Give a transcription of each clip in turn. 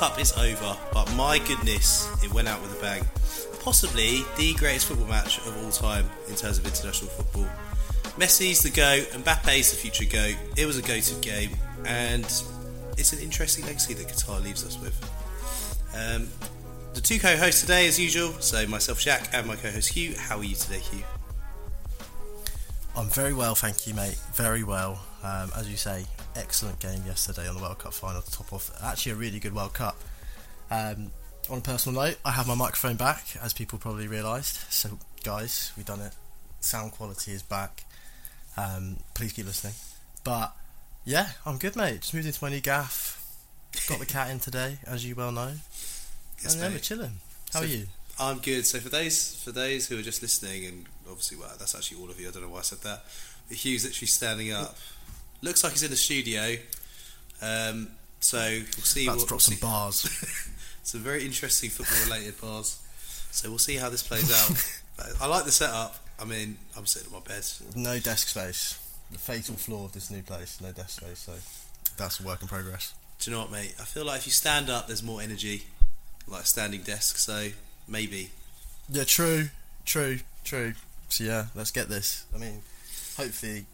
Cup is over, but my goodness, it went out with a bang. Possibly the greatest football match of all time in terms of international football. Messi's the GOAT, Mbappe's the future GOAT. It was a goated game, and it's an interesting legacy that Qatar leaves us with. Um, the two co-hosts today, as usual, so myself, Jack, and my co-host Hugh. How are you today, Hugh? I'm very well, thank you, mate. Very well. Um, as you say, excellent game yesterday on the World Cup final to top off actually a really good World Cup. Um, on a personal note, I have my microphone back, as people probably realised. So, guys, we've done it. Sound quality is back. Um, please keep listening. But yeah, I'm good, mate. Just moved into my new gaff. Got the cat in today, as you well know. Yes, and then we're chilling. How So- are you? I'm good. So for those for those who are just listening, and obviously, well, that's actually all of you. I don't know why I said that. But Hugh's actually standing up. Looks like he's in the studio. Um, so we'll see. About to what, drop we'll some see- bars. some very interesting football-related bars. So we'll see how this plays out. but I like the setup. I mean, I'm sitting on my bed. no desk space. The fatal flaw of this new place. No desk space. So that's a work in progress. Do you know what, mate? I feel like if you stand up, there's more energy, like a standing desk. So maybe. Yeah, true, true, true. So yeah, let's get this. I mean, hopefully,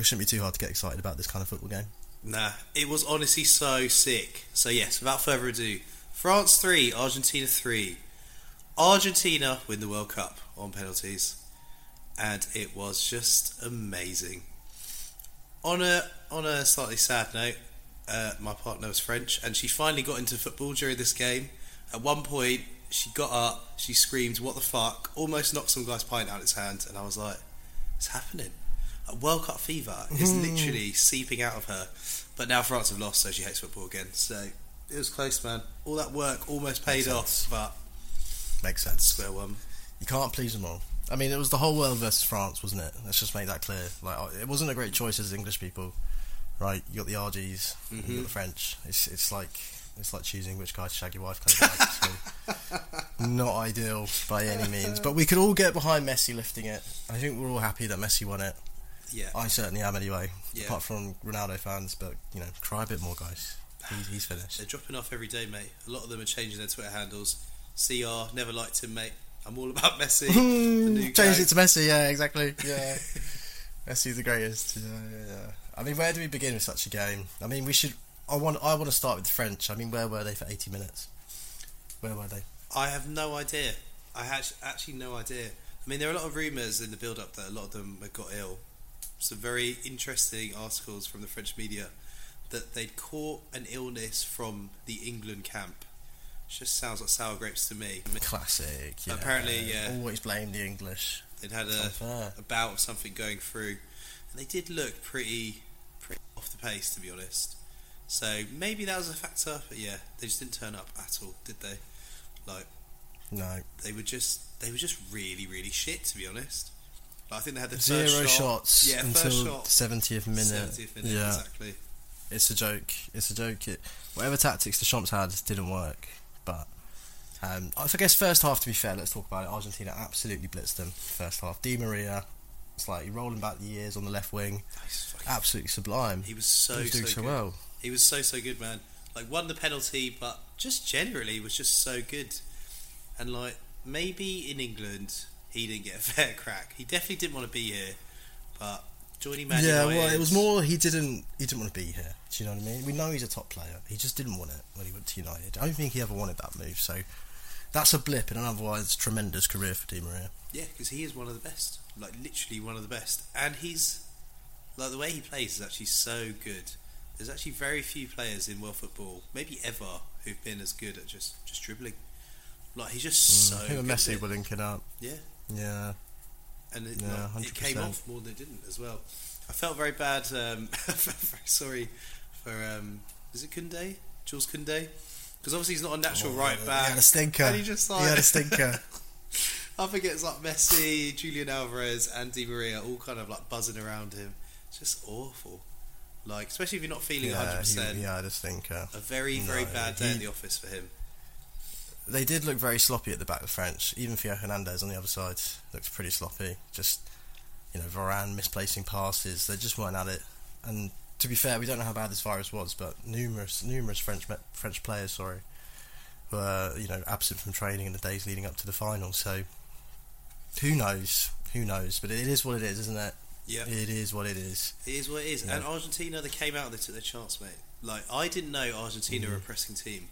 it shouldn't be too hard to get excited about this kind of football game. Nah, it was honestly so sick. So yes, without further ado, France three, Argentina three. Argentina win the World Cup on penalties, and it was just amazing. On a on a slightly sad note, uh, my partner was French, and she finally got into football during this game. At one point, she got up, she screamed, "What the fuck!" Almost knocked some guy's pint out of his hand, and I was like, "It's happening." World Cup fever is literally seeping out of her. But now France have lost, so she hates football again. So it was close, man. All that work almost paid Makes off, but Makes sense. square one. You can't please them all. I mean, it was the whole world versus France, wasn't it? Let's just make that clear. Like, uh, it wasn't a great choice as English people, right? You got the Argies, you got the French. It's it's like it's like choosing which guy to shag your wife, kind of like. so, not ideal by any means, but we could all get behind Messi lifting it. I think we're all happy that Messi won it. Yeah, I certainly am anyway. Yeah. Apart from Ronaldo fans, but you know, cry a bit more, guys. He's, he's finished. they're dropping off every day, mate. A lot of them are changing their Twitter handles. CR never liked him, mate. I'm all about Messi. Change it to Messi. Yeah, exactly. Yeah, Messi's the greatest. Yeah, yeah, yeah. I mean, where do we begin with such a game? I mean, we should. I want. I want to start with the French. I mean, where were they for eighty minutes? Where were they? I have no idea. I had actually no idea. I mean, there are a lot of rumours in the build-up that a lot of them had got ill. Some very interesting articles from the French media that they'd caught an illness from the England camp. Just sounds like sour grapes to me. Classic. Yeah. Apparently, yeah. Always blame the English. They'd had a, a bout of something going through, and they did look pretty, pretty off the pace, to be honest. So maybe that was a factor, but yeah, they just didn't turn up at all, did they? Like No. they were just they were just really really shit, to be honest. I think they had the Zero shot, shots yeah, until the seventieth minute. 70th minute, yeah, exactly. it's a joke. It's a joke. It, whatever tactics Deschamps had didn't work. But um, I guess first half, to be fair, let's talk about it. Argentina absolutely blitzed them first half. Di Maria, it's like rolling back the years on the left wing, absolutely sublime. He was so he was doing so, so good. well. He was so so good, man. Like won the penalty, but just generally was just so good. And like maybe in England he didn't get a fair crack. He definitely didn't want to be here, but joining Man yeah, United, well, it was more he didn't he didn't want to be here. Do you know what I mean? We know he's a top player. He just didn't want it when he went to United. I don't think he ever wanted that move. So that's a blip in an otherwise tremendous career for Di Maria. Yeah, because he is one of the best. Like literally one of the best, and he's like the way he plays is actually so good. There's actually very few players in world football, maybe ever, who've been as good at just just dribbling. Like he's just so. Mm, Him and Messi were linking up. Yeah, Yeah. and it, Yeah, like, it came off more than it didn't as well. I felt very bad. Um, I felt very sorry for um, is it Koundé, Jules Koundé, because obviously he's not a natural right back. He had a stinker. And he just like he had a stinker. I think it's like Messi, Julian Alvarez, and Di Maria all kind of like buzzing around him. It's just awful. Like, especially if you're not feeling yeah, 100%. he, he had a stinker. A very, very No, bad day he- at the office for him. They did look very sloppy at the back, of the French. Even Theo Hernandez on the other side looked pretty sloppy. Just, you know, Varane misplacing passes. They just weren't at it. And to be fair, we don't know how bad this virus was, but numerous, numerous French French players, sorry, were you know absent from training in the days leading up to the final. So who knows? Who knows? But it is what it is, isn't it? Yeah, It is what it is. it is what it is. Yeah. And Argentina, they came out, they took their chance, mate. Like I didn't know Argentina Mm-hmm. were a pressing team,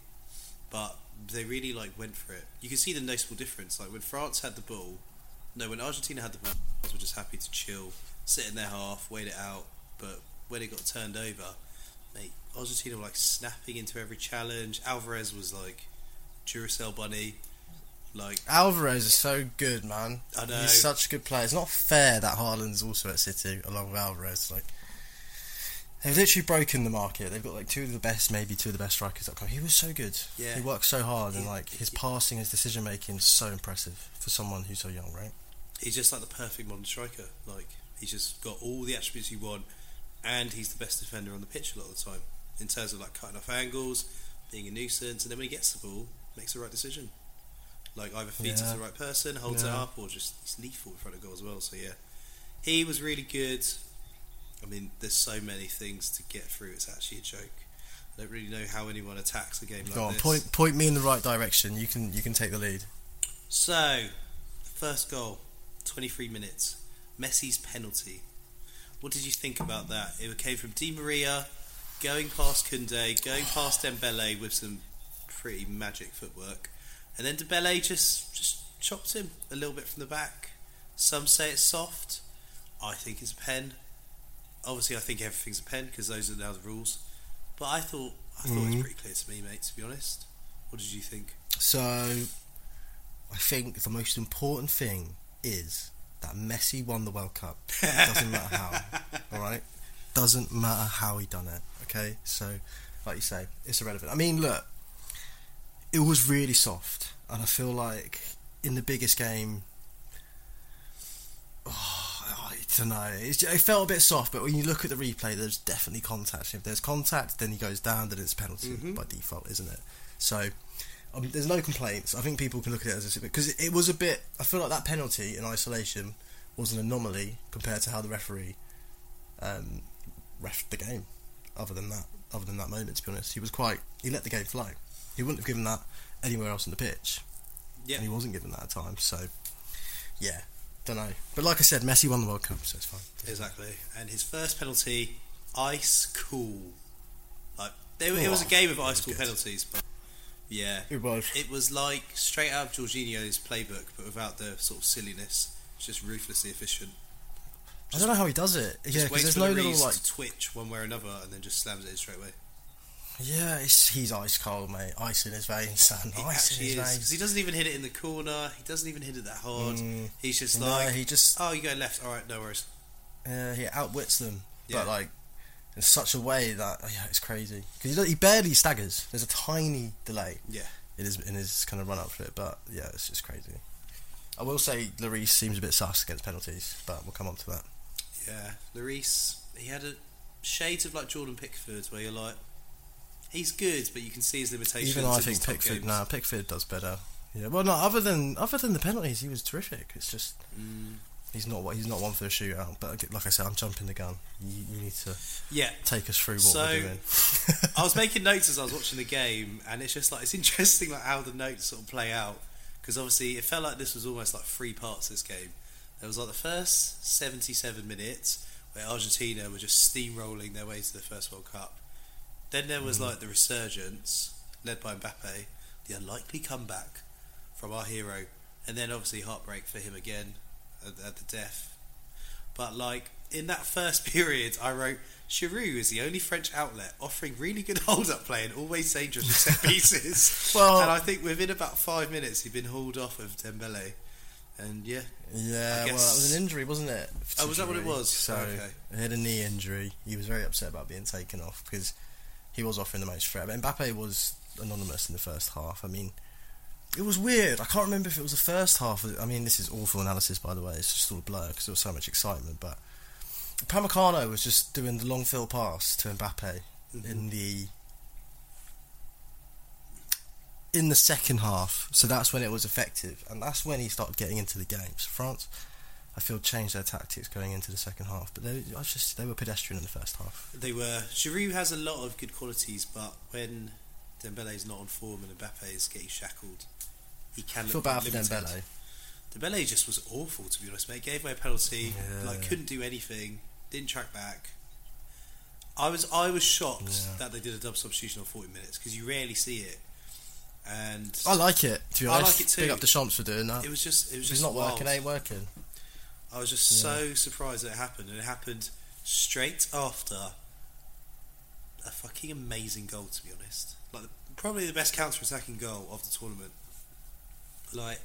but they really like went for it. You can see the noticeable difference. Like when France had the ball, no, when Argentina had the ball, France were just happy to chill, sit in their half, wait it out. But when it got turned over, mate, Argentina were like snapping into every challenge. Alvarez was like Duracell bunny, like Alvarez is so good, man. I know. He's such a good player. It's not fair that Haaland's also at City along with Alvarez. Like they've literally broken the market. They've got like two of the best, maybe two of the best strikers that come. He was so good. Yeah. He works so hard, and like his passing, his decision making is so impressive for someone who's so young, right? he's just like the perfect modern striker. Like he's just got all the attributes you want, and he's the best defender on the pitch a lot of the time in terms of like cutting off angles, being a nuisance, and then when he gets the ball, makes the right decision. Like either feeds it Yeah. to the right person, holds it up, or just he's lethal in front of goal as well. So yeah, he was really good. I mean, there's so many things to get through. It's actually a joke. I don't really know how anyone attacks a game like Go on, this. point point me in the right direction. You can you can take the lead. So, first goal, 23 minutes. Messi's penalty. What did you think about that? It came from Di Maria, going past Koundé, going past Dembele with some pretty magic footwork, and then Dembele just just chopped him a little bit from the back. Some say it's soft. I think it's a pen. Obviously, I think everything's a pen because those are now the rules. But I thought I thought it was Mhm. pretty clear to me, mate. To be honest, what did you think? So, I think the most important thing is that Messi won the World Cup. Doesn't matter how. All right, doesn't matter how he done it. Okay, so like you say, it's irrelevant. I mean, look, it was really soft, and I feel like in the biggest game. Oh, don't know. It's, it felt a bit soft, but when you look at the replay, there's definitely contact. If there's contact, then he goes down, then it's a penalty Mhm. by default, isn't it? So um, there's no complaints. I think people can look at it as a because it, it was a bit. I feel like that penalty in isolation was an anomaly compared to how the referee um, ref the game. Other than that, other than that moment, to be honest, he was quite. He let the game flow. He wouldn't have given that anywhere else on the pitch, Yeah, and he wasn't given that at times. So, yeah, don't know. But like I said, Messi won the World Cup, so it's fine. Exactly. And his first penalty, ice cool. Like there, it was a Oh, game of ice cool good. penalties, but yeah, It was. it was like straight out of Jorginho's playbook, but without the sort of silliness. It's just ruthlessly efficient. I don't know how he does it. Just yeah, because there's no the little like. twitch one way or another, and then just slams it in straight away. Yeah, it's, he's ice cold, mate. Ice in his veins, son. He Ice in his is veins. he doesn't even hit it in the corner. He doesn't even hit it that hard. Mm, He's just no, like, he just oh, you go left. All right, no worries. Yeah, he outwits them, Yeah. but like in such a way that oh, yeah, it's crazy because he, he barely staggers. There's a tiny delay Yeah. in his in his kind of run up for it, but yeah, it's just crazy. I will say Lloris seems a bit sus against penalties, but we'll come on to that. Yeah, Lloris, he had a shades of like Jordan Pickford, where you're like, he's good, but you can see his limitations. Even I think Pickford, nah, Pickford does better. Yeah, well, no, other than other than the penalties, he was terrific. It's just Mm, he's not what he's not one for a shootout. But like I said, I'm jumping the gun. You, you need to yeah, take us through what So- we're doing. I was making notes as I was watching the game, and it's just like it's interesting like how the notes sort of play out because obviously it felt like this was almost like three parts. This game, there was like the first seventy-seven minutes where Argentina were just steamrolling their way to the first World Cup. Then there was like the resurgence led by Mbappe, the unlikely comeback from our hero, and then obviously heartbreak for him again at, at the death. But like in that first period, I wrote Giroud is the only French outlet offering really good hold-up play and always dangerous with set pieces. Well- and I think within about five minutes, he'd been hauled off of Dembele, and yeah, Yeah, well, that was an injury, wasn't it? Oh, was that what it was? So Okay. he had a knee injury. He was very upset about being taken off because he was offering the most threat. But Mbappe was anonymous in the first half. I mean, it was weird. I can't remember if it was the first half. I mean, this is awful analysis, by the way. It's just all a blur because there was so much excitement. But Upamecano was just doing the long fill pass to Mbappe in mm-hmm. the in the second half. So that's when it was effective, and that's when he started getting into the games. France, I feel, changed their tactics going into the second half, but they, I was just they were pedestrian in the first half. they were. Giroud has a lot of good qualities, but when Dembele's not on form and Mbappe is getting shackled, he can I feel look bad for limited. Dembele. Dembele just was awful to be honest, mate. Gave away a penalty, Yeah. like couldn't do anything, didn't track back. I was I was shocked Yeah. that they did a double substitution on forty minutes because you rarely see it, and I like it. To be honest, I like it too. Big up Deschamps for doing that. it was just it was If just it's not wild. working, it ain't working. I was just Yeah. so surprised that it happened, and it happened straight after a fucking amazing goal. To be honest, like probably the best counter-attacking goal of the tournament. Like,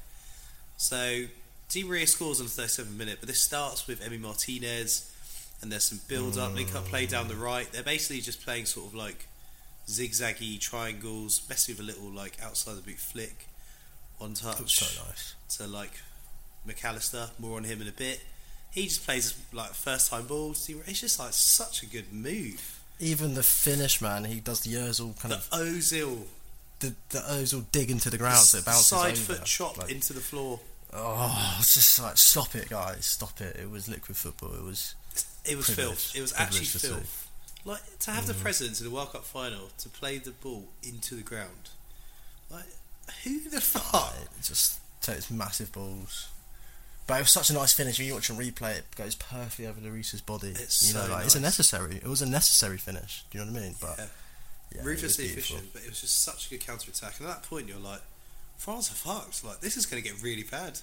so Di Maria scores on the 37th minute, but this starts with Emi Martinez, and there's some build-up, link-up play down the right. They're basically just playing sort of like zigzaggy triangles, messing with a little like outside the boot flick, one touch so nice. to like Mac Allister. More on him in a bit. He just plays like first time balls. It's just like such a good move. Even the finish, man, he does the Özil kind The of Ozil the the Özil dig into the ground so it bounces side over. foot chop Like, into the floor. oh, it's just like stop it, guys, stop it. It was liquid football. It was It was filth. It was actually see. filth. Like to have the Mm. presence in the World Cup final to play the ball into the ground. Like who the fuck? it just takes massive balls. But it was such a nice finish. When you watch a replay, it goes perfectly over Lloris's body. It's you know, so like it's a necessary. It was a necessary finish. Do you know what I mean? But Yeah. yeah, Ruthlessly efficient, but it was just such a good counter attack. And at that point, you're like, France are fucked. Like this is going to get really bad.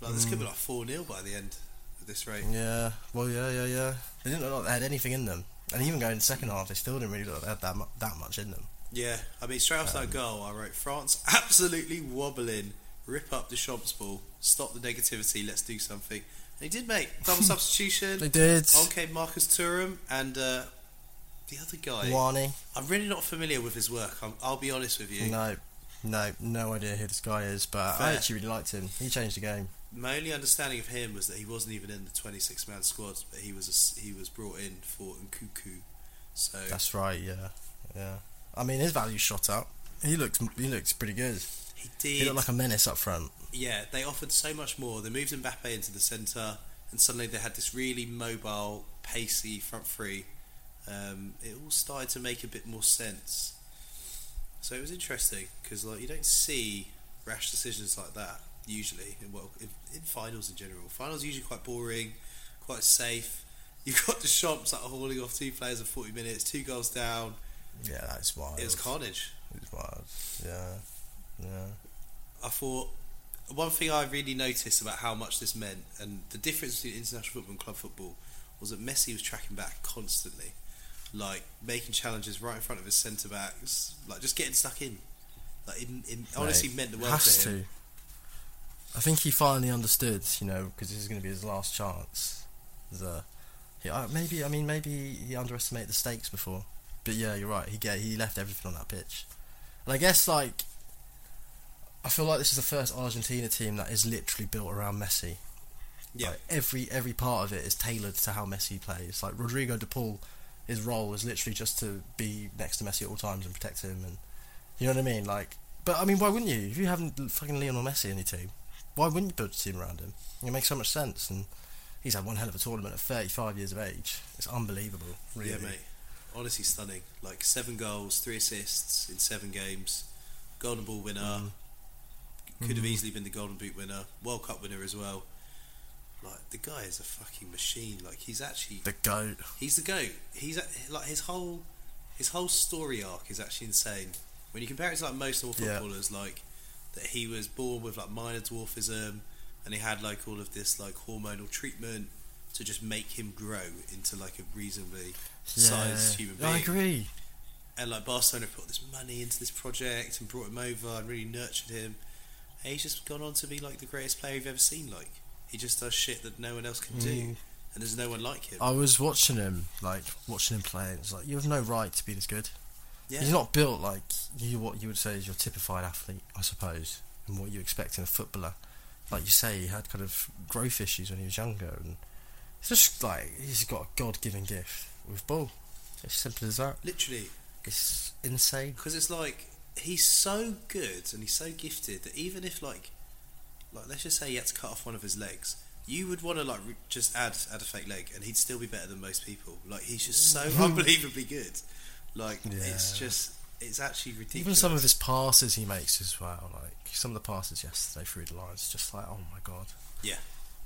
Like this could Mm. be like four 0 by the end of this rate. Yeah, well, yeah, yeah, yeah. They didn't look like they had anything in them, and even going in the second half, they still didn't really look like they had that mu- that much in them. Yeah, I mean, straight after Um, that goal, I wrote France absolutely wobbling, rip up the Champs ball, stop the negativity, let's do something. And he did, mate. Double substitution. They did. On came Marcus Thuram and uh, the other guy. Muani. I'm really not familiar with his work. I'm, I'll be honest with you. No, no, no idea who this guy is, but I actually really liked him. He changed the game. My only understanding of him was that he wasn't even in the 26 man squad, but he was a he was brought in for Nkunku. So That's right. Yeah, yeah. I mean, his value shot up. He looks he looks pretty good. He He looked like a menace up front. yeah, they offered so much more. They moved Mbappe into the centre, and suddenly they had this really mobile, pacey front three. Um, it all started to make a bit more sense. So it was interesting because like you don't see rash decisions like that usually in well in, in finals in general. Finals are usually quite boring, quite safe. You've got Deschamps like hauling off two players in forty minutes, two goals down. Yeah, that's wild. It was carnage. It was wild. Yeah, yeah. I thought one thing I really noticed about how much this meant and the difference between international football and club football was that Messi was tracking back constantly, like making challenges right in front of his centre backs, like just getting stuck in. Like it, it honestly Mate, meant the world has to him. to. I think he finally understood, you know, because this is going to be his last chance. The, yeah, maybe I mean maybe he underestimated the stakes before, but yeah, you're right. He get he left everything on that pitch, and I guess like I feel like this is the first Argentina team that is literally built around Messi. Yeah, Like, every every part of it is tailored to how Messi plays. Like Rodrigo de Paul, his role is literally just to be next to Messi at all times and protect him, and you know what I mean. Like, but I mean, why wouldn't you? If you haven't fucking Lionel Messi in your team, why wouldn't you build a team around him? It makes so much sense, and he's had one hell of a tournament at 35 years of age. It's unbelievable, really. yeah, mate. Honestly, stunning. Like seven goals, three assists in seven games. Golden Ball winner. Mm. Could have Mm. easily been the Golden Boot winner. World Cup winner as well. Like the guy is a fucking machine. Like he's actually The goat. He's the goat. He's like his whole his whole story arc is actually insane. When you compare it to like most Yeah. footballers, like that he was born with like minor dwarfism, and he had like all of this like hormonal treatment to just make him grow into like a reasonably sized human being. I agree. And like Barcelona put this money into this project and brought him over and really nurtured him. And he's just gone on to be like the greatest player you've ever seen. Like he just does shit that no one else can do, Mm. and there's no one like him. I was watching him, like watching him play. And it's like you have no right to be this good. yeah, He's not built like you. What you would say is your typified athlete, I suppose, and what you expect in a footballer. Like you say, he had kind of growth issues when he was younger, and it's just like he's got a God-given gift with ball. It's simple as that. literally. It's insane. because it's like he's so good and he's so gifted that even if like like let's just say he had to cut off one of his legs you would want to like re- just add add a fake leg and he'd still be better than most people like he's just so unbelievably good like it's just it's actually ridiculous. Even some of his passes he makes as well, like some of the passes yesterday through the lines, just like oh my god. Yeah.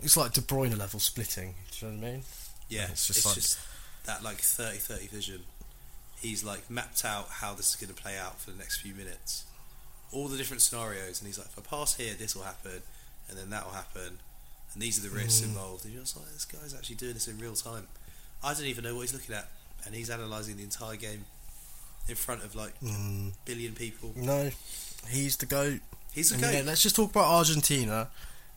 It's like De Bruyne level splitting. Do you know what I mean? Yeah, It's it's just just, like- that like 30-30 vision. He's like mapped out how this is going to play out for the next few minutes, all the different scenarios, and he's like, if I pass here, this will happen, and then that will happen, and these are the risks Mm. involved. And you're just like, this guy's actually doing this in real time. I don't even know what he's looking at, and he's analysing the entire game in front of like Mm, billion people. no, he's the goat. He's a And, goat. let's just talk about Argentina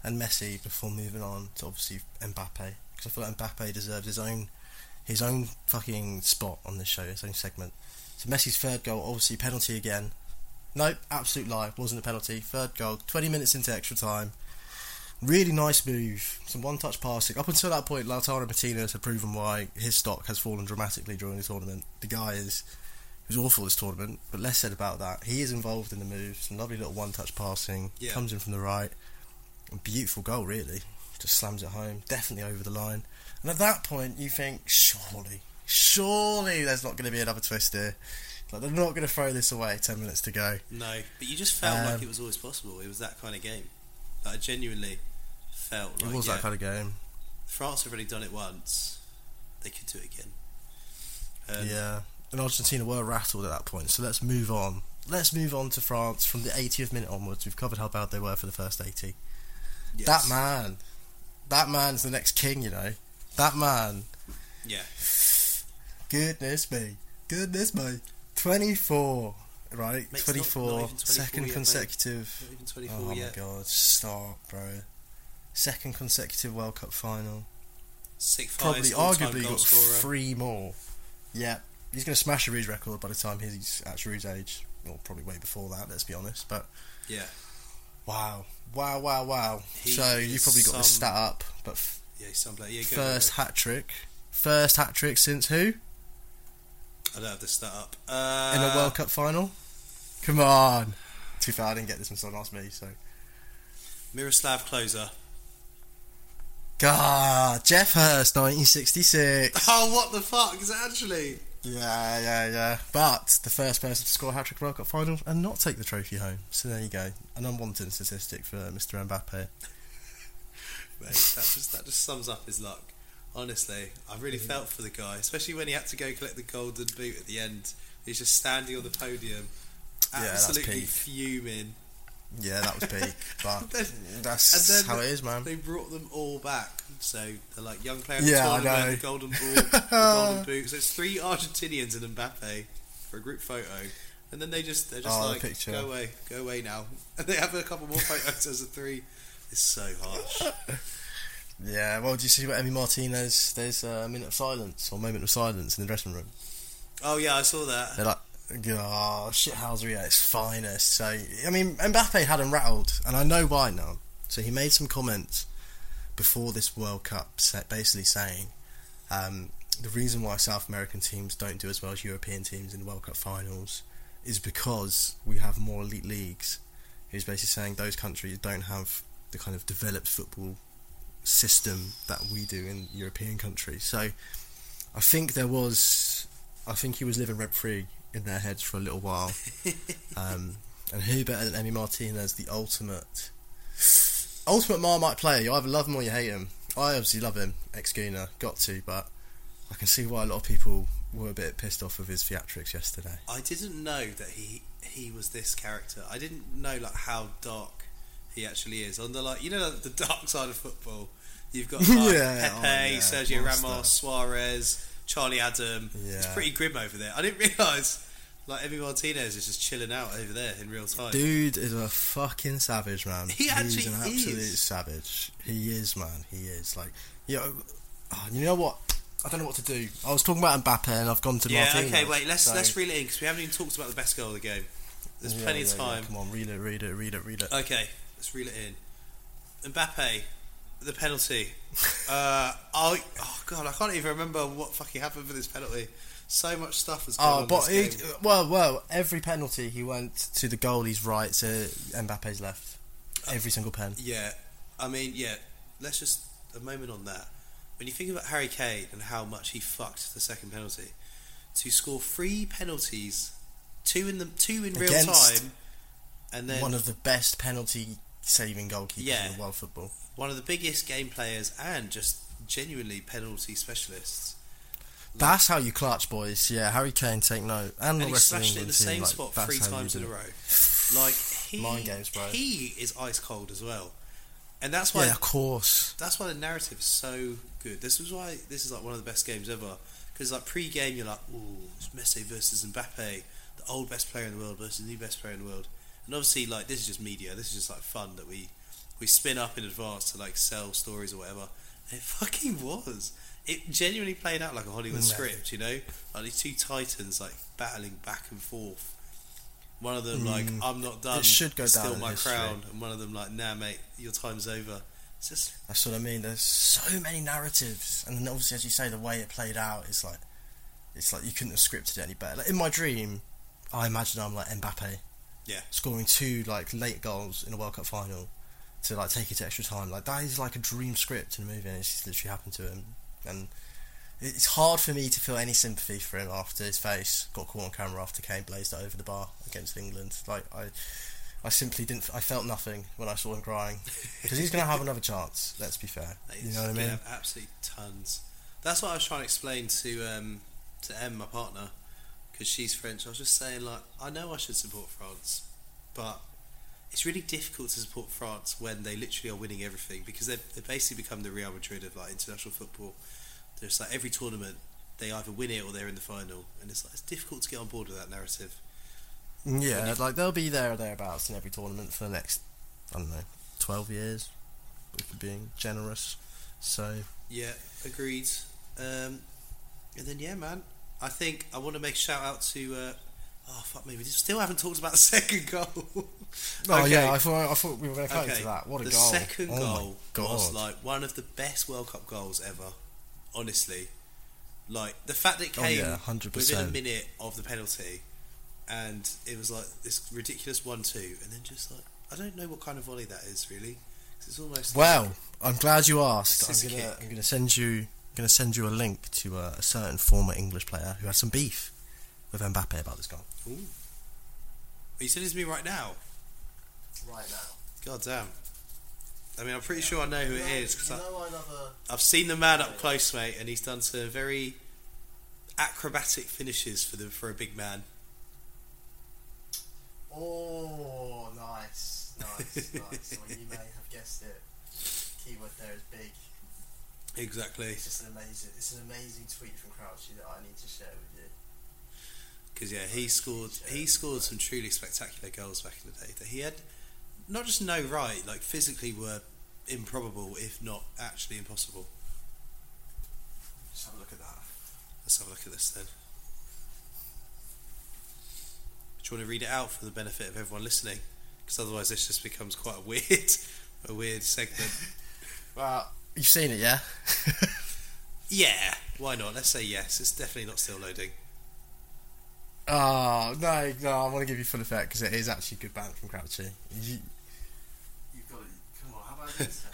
and Messi before moving on to obviously Mbappe because I feel like Mbappe deserves his own his own fucking spot on this show, his own segment. So Messi's third goal, obviously penalty again. Nope, absolute lie, wasn't a penalty. Third goal, 20 minutes into extra time. Really nice move, some one-touch passing. Up until that point, Lautaro Martinez had proven why his stock has fallen dramatically during the tournament. The guy is was awful this tournament, but less said about that. He is involved in the moves, some lovely little one-touch passing. Yeah. Comes in from the right, a beautiful goal, really. Just slams it home, definitely over the line. And at that point, you think, surely, surely, there's not going to be another twist here. Like they're not going to throw this away. Ten minutes to go. No, but you just felt Um, like it was always possible. It was that kind of game. Like, I genuinely felt like it was yeah, that kind of game. France have already done it once. They could do it again. Um, yeah, and Argentina were rattled at that point. So let's move on. Let's move on to France from the 80th minute onwards. We've covered how bad they were for the first 80. yes. That man, that man's the next king. You know, that man. Yeah. Goodness me, goodness me. 24, right? Mate's not- 24, not even 24 second yet, consecutive. Not even 24 Oh yet. my god, stop, bro. Second consecutive World Cup final. Probably, arguably, got scorer. three more. Yeah, he's going to smash a record by the time he's at Rouge's age. Or probably way before that, let's be honest. But Yeah. wow, wow, wow, wow. He so you is probably got this stat um, up. But Yeah, he's some player. Yeah, first hat trick, first hat trick since who. I don't have this stat up. Uh, in a World Cup final? Come on. Too far. I didn't get this when someone asked me. So Miroslav Klose. God, Geoff Hurst, 1966. Oh, what the fuck is it actually? Yeah, yeah, yeah. But the first person to score a hat trick World Cup final and not take the trophy home. So there you go. An unwanted statistic for Mr. Mbappe. Mate, that just that just sums up his luck. Honestly, I really felt for the guy, especially when he had to go collect the golden boot at the end. He's just standing on the podium, absolutely peak. fuming. Yeah, that was peak. But Then- that's and then how it is, man. They brought them all back. So the like young player of Yeah, the I tournament, the golden ball, the golden boot. So it's three Argentinians and Mbappe for a group photo. And then they just they're just Oh, like picture. go away, go away now. And they have a couple more photos as a three. It's so harsh. Yeah, well, do you see what Emi Martinez? There's a minute of silence or moment of silence in the dressing room. Oh yeah, I saw that. They're like, oh, shithousery at its finest. So, I mean, Mbappe had him rattled, and I know why now. So he made some comments before this World Cup, basically saying um, the reason why South American teams don't do as well as European teams in the World Cup finals is because we have more elite leagues. He's basically saying those countries don't have the kind of developed football system that we do in European countries. So I think there was, I think he was living rent free in their heads for a little while. um, and who better than Emi Martinez, the ultimate, ultimate Marmite player? You either love him or you hate him. I obviously love him, ex Gooner, got to, but I can see why a lot of people were a bit pissed off with his theatrics yesterday. I didn't know that he he was this character. I didn't know like how dark he actually is. On the like, you know, the dark side of football. You've got like, oh, Yeah, Pepe, oh, yeah, Sergio monster. Ramos, Suarez, Charlie Adam. It's pretty grim over there. I didn't realise like Emi Martinez is just chilling out over there in real time. Dude is a fucking savage, man. He He's actually an absolute is. savage. He is, man. He is. Like, you know, oh, you know what? I don't know what to do. I was talking about Mbappe, and I've gone to yeah, Martinez. okay, wait. Let's so- let's reel it in because we haven't even talked about the best goal of the game. There's Yeah, plenty yeah, of yeah, time. Come on, read it, read it, read it, read it. Okay, let's reel it in. Mbappe, the penalty. uh, oh, oh god, I can't even remember what fucking happened for this penalty. So much stuff has gone Oh, on but game. well, well, every penalty he went to the goalie's right, to Mbappe's left. Every single pen. Yeah, I mean, yeah. Let's just a moment on that. When you think about Harry Kane and how much he fucked the second penalty, to score three penalties two in the two in real time, and then One of the best penalty saving goalkeepers Yeah. in world football. one of the biggest game players and just genuinely penalty specialists. That's how you clutch, boys. Yeah, Harry Kane, take note. And, And the he rest of the smashed it in the same like, spot three times in a row. Like he, Mind games, bro. he is ice cold as well, and that's why Yeah, of course. that's why the narrative is so good. This is why this is like one of the best games ever. Because like pre-game, you're like, "Ooh, it's Messi versus Mbappe, the old best player in the world versus the new best player in the world." And obviously, like this is just media. This is just like fun that we we spin up in advance to like sell stories or whatever. And it fucking was. It genuinely played out like a Hollywood Mate. script, you know, like these two titans like battling back and forth. One of them like, Mm. "I'm not done." It should go still down in my history. crown, and one of them like, "Nah, mate, your time's over." Just That's what I mean. There's so many narratives, and then obviously, as you say, the way it played out, it's like, it's like you couldn't have scripted it any better. Like in my dream, I imagine I'm like Mbappe, Yeah. scoring two like late goals in a World Cup final to like take it to extra time. Like that is like a dream script in a movie, and it's just literally happened to him. And it's hard for me to feel any sympathy for him after his face got caught on camera after Kane blazed it over the bar against England. Like I. I simply didn't. I felt nothing when I saw him crying because he's going to have another chance. Let's be fair. You know what I mean? Absolutely tons. That's what I was trying to explain to um, to Em, my partner, because she's French. I was just saying, like, I know I should support France, but it's really difficult to support France when they literally are winning everything because they've, they've basically become the Real Madrid of like international football. There's like every tournament they either win it or they're in the final, and it's like it's difficult to get on board with that narrative. Yeah, like they'll be there or thereabouts in every tournament for the next, I don't know, twelve years, if we're being generous. So Yeah, agreed. Um, and then yeah, man, I think I want to make a shout out to. Uh, oh fuck me, we still haven't talked about the second goal. oh Okay. yeah, I thought I thought we were going to come Okay, to that. What a the goal! second oh goal was like one of the best World Cup goals ever. Honestly, like the fact that it Oh, came yeah, 100%. within a minute of the penalty, and it was like this ridiculous one-two, and then just like I don't know what kind of volley that is really. it's almost well, I'm glad you asked. I'm gonna. I'm gonna send you gonna send you a link to uh, a certain former English player who had some beef with Mbappe about this goal. Ooh. Are you sending this to me right now? Right now. God damn. I mean, I'm pretty sure I know who it is because another. I've seen the man up close, mate, and he's done some very acrobatic finishes for the for a big man. Oh, nice, nice, nice. Well, you may have guessed it. Keyword there is big. Exactly, It's just an amazing. It's an amazing tweet from Crouchy that I need to share with you. because yeah, he scored he scored some truly spectacular goals back in the day that he had not just no right, like physically were improbable, if not actually impossible. Just have a look at that. Let's have a look at this then. Do you want to read it out for the benefit of everyone listening? Because otherwise, this just becomes quite a weird, a weird segment. Well, you've seen it, yeah. Yeah, why not? Let's say yes. It's definitely not still loading. Oh no, no! I want to give you full effect because it is actually good bank from Crouchy. You, you've got it. Come on, how about this?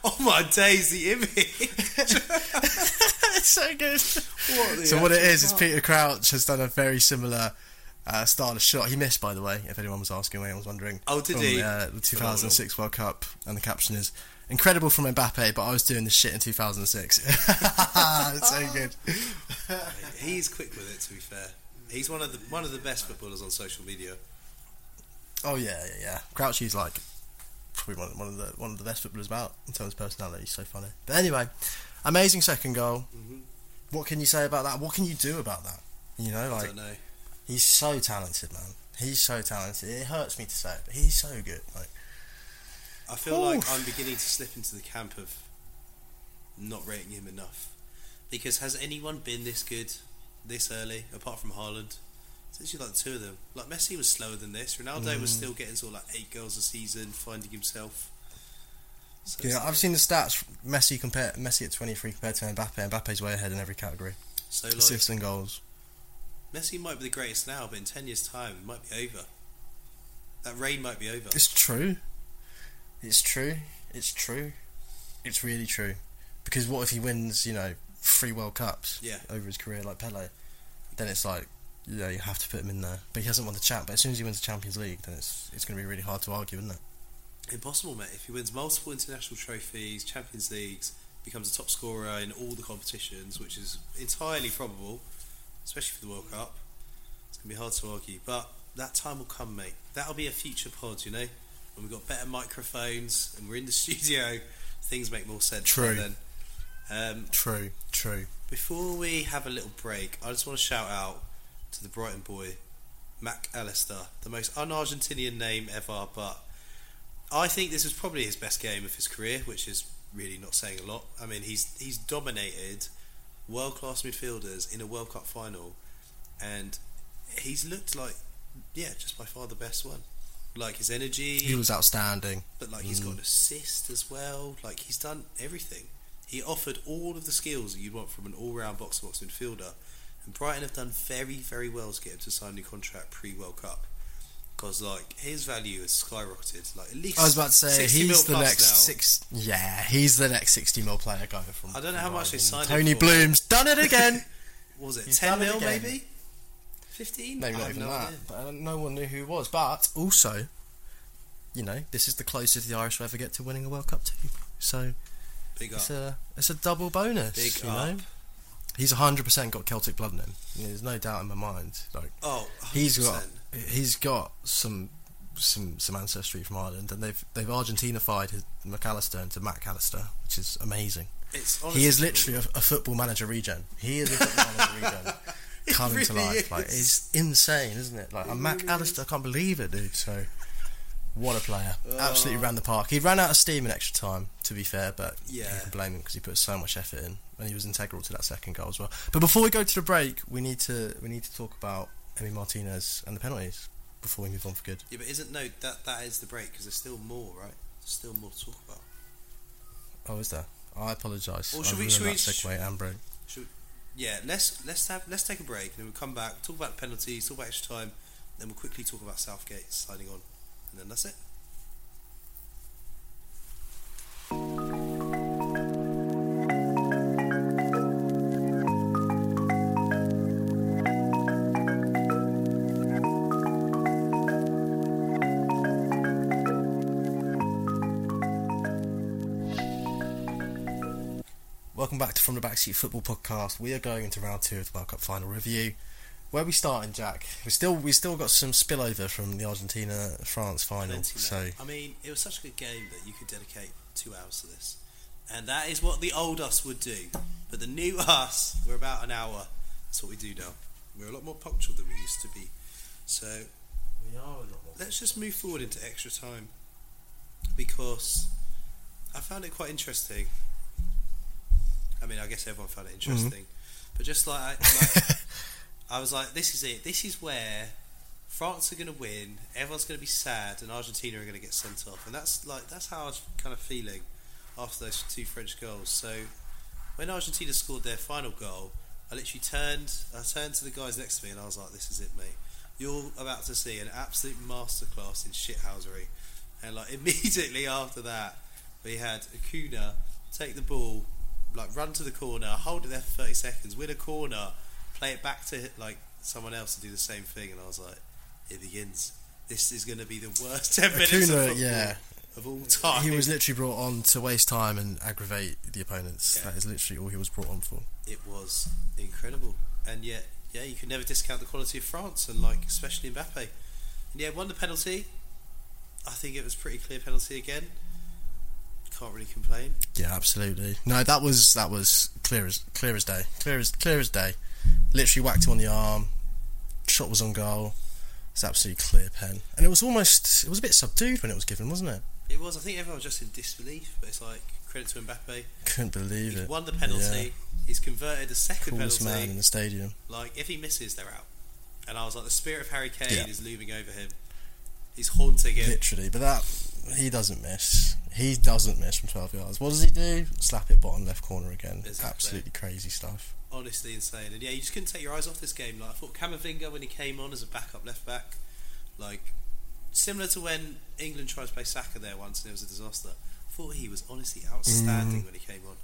oh my days, the image. it's so good. What so what it is, actual is is? Peter Crouch has done a very similar uh, style of shot. He missed, by the way, if anyone was asking, anyone was wondering. Oh, did from, he? Uh, the 2006 World Cup, and the caption is incredible from Mbappe, but I was doing this shit in 2006. it's so good. He's quick with it. To be fair, he's one of the one of the best footballers on social media. Oh yeah, yeah, yeah. Crouchy's like probably one, one of the one of the best footballers about in terms of personality. He's so funny. But anyway, amazing second goal. Mhm. What can you say about that? What can you do about that? You know, I like don't know. he's so talented, man. He's so talented. It hurts me to say it, but he's so good. Like I feel like I'm beginning to slip into the camp of not rating him enough. Because has anyone been this good this early, apart from Haaland? It's actually like the two of them. Like Messi was slower than this. Ronaldo was Mm. still getting sort of like eight goals a season, finding himself. So yeah, I've seen the stats. Messi compare Messi at 23 compared to Mbappe. Mbappe's way ahead in every category. So like Assists and goals. Messi might be the greatest now, but in ten years' time, it might be over. That reign might be over. It's true. It's true. It's true. It's really true. Because what if he wins, you know, three World Cups Yeah. over his career like Pele? Then it's like yeah, you have to put him in there. But he hasn't won the champ. But as soon as he wins the Champions League, then it's it's going to be really hard to argue, isn't it? Impossible, mate. If he wins multiple international trophies, Champions Leagues, becomes a top scorer in all the competitions, which is entirely probable, especially for the World Cup, it's going to be hard to argue. But that time will come, mate. That'll be a future pod, you know? When we've got better microphones and we're in the studio, things make more sense True. then. Um, True, true. before we have a little break, I just want to shout out to the Brighton boy, Mac Allister, the most un-Argentinian name ever, but I think this was probably his best game of his career, which is really not saying a lot. I mean, he's he's dominated world-class midfielders in a World Cup final, and he's looked like, yeah, just by far the best one. Like his energy, He was outstanding. but like he's mm. got an assist as well. Like he's done everything. He offered all of the skills that you'd want from an all-round box-to-box midfielder. And Brighton have done very, very well to get him to sign a new contract pre-World Cup. Because like his value has skyrocketed. Like at least I was about to say he's the next now. six. Yeah, he's the next sixty mil player going from. I don't know how from much they signed Tony. Bloom's done it again. What was it He's ten mil maybe? Fifteen? Maybe not even no that. But uh, no one knew who he was. But also, you know, this is the closest the Irish will ever get to winning a World Cup too. So Big up. it's a it's a double bonus. Big you up. know, he's hundred percent got Celtic blood in him. There's no doubt in my mind. Like Oh, he's 100%. got he's got some some some ancestry from Ireland, and they've they've Argentinified his McAllister into Matt Callister, which is amazing. It's he is literally a, a football manager regen. He is a football manager regen To really life. Like it's insane, isn't it? Like It Mac really Allister, I can't believe it, dude. So what a player! Oh. Absolutely ran the park. He ran out of steam in extra time, to be fair, but Yeah. you can blame him because he put so much effort in, and he was integral to that second goal as well. But before we go to the break, we need to we need to talk about Emi Martinez and the penalties before we move on for good. Yeah, but isn't no that that is the break because there's still more, right? There's still more to talk about. Oh, is there? I apologise. Or I should we- should we- that segue and break. Yeah, let's let's have let's take a break and then we'll come back, talk about penalties, talk about extra time, then we'll quickly talk about Southgate signing on, and then that's it. Welcome back to From the Backseat Football Podcast. We are going into round two of the World Cup final review. Where are we starting, Jack? We still we still got some spillover from the Argentina France final. Plenty, So. I mean, it was such a good game that you could dedicate two hours to this, and that is what the old us would do. But the new us, we're about an hour. That's what we do now. We're a lot more punctual than we used to be. So we are a lot more. let's just move forward into extra time because I found it quite interesting. I mean, I guess everyone found it mm-hmm. interesting, but just like, I, like I was like, this is it. This is where France are going to win. Everyone's going to be sad, and Argentina are going to get sent off. And that's like that's how I was kind of feeling after those two French goals. So when Argentina scored their final goal, I literally turned. I turned to the guys next to me, and I was like, "This is it, mate. You're about to see an absolute masterclass in shithousery." And like immediately after that, we had Acuna take the ball, like run to the corner, hold it there for thirty seconds, win a corner, play it back to like someone else to do the same thing, and I was like, "It begins. This is going to be the worst ten minutes of football yeah. of all time." He was literally brought on to waste time and aggravate the opponents. Yeah. That is literally all he was brought on for. it was incredible, and yet, yeah, you can never discount the quality of France, and like especially Mbappe. And yeah, won the penalty. I think it was pretty clear penalty again. Can't really complain. Yeah, absolutely. No, that was that was clear as clear as day. Clear as clear as day. Literally whacked him on the arm. Shot was on goal. It's absolutely clear pen, and it was almost it was a bit subdued when it was given, wasn't it? It was. I think everyone was just in disbelief, but it's like credit to Mbappe. Couldn't believe He's it. won the penalty. He's converted the second Coolest penalty. man in the stadium. Like if he misses, they're out. And I was like, the spirit of Harry Kane Yeah. is looming over him. He's haunting him. Literally, but that he doesn't miss. He doesn't miss from twelve yards. What does he do? Slap it bottom left corner again. Exactly. Absolutely crazy stuff. honestly insane. And yeah, you just couldn't take your eyes off this game. Like I thought Camavinga when he came on as a backup left back, like similar to when England tried to play Saka there once and it was a disaster. I thought he was honestly outstanding Mm. when he came on.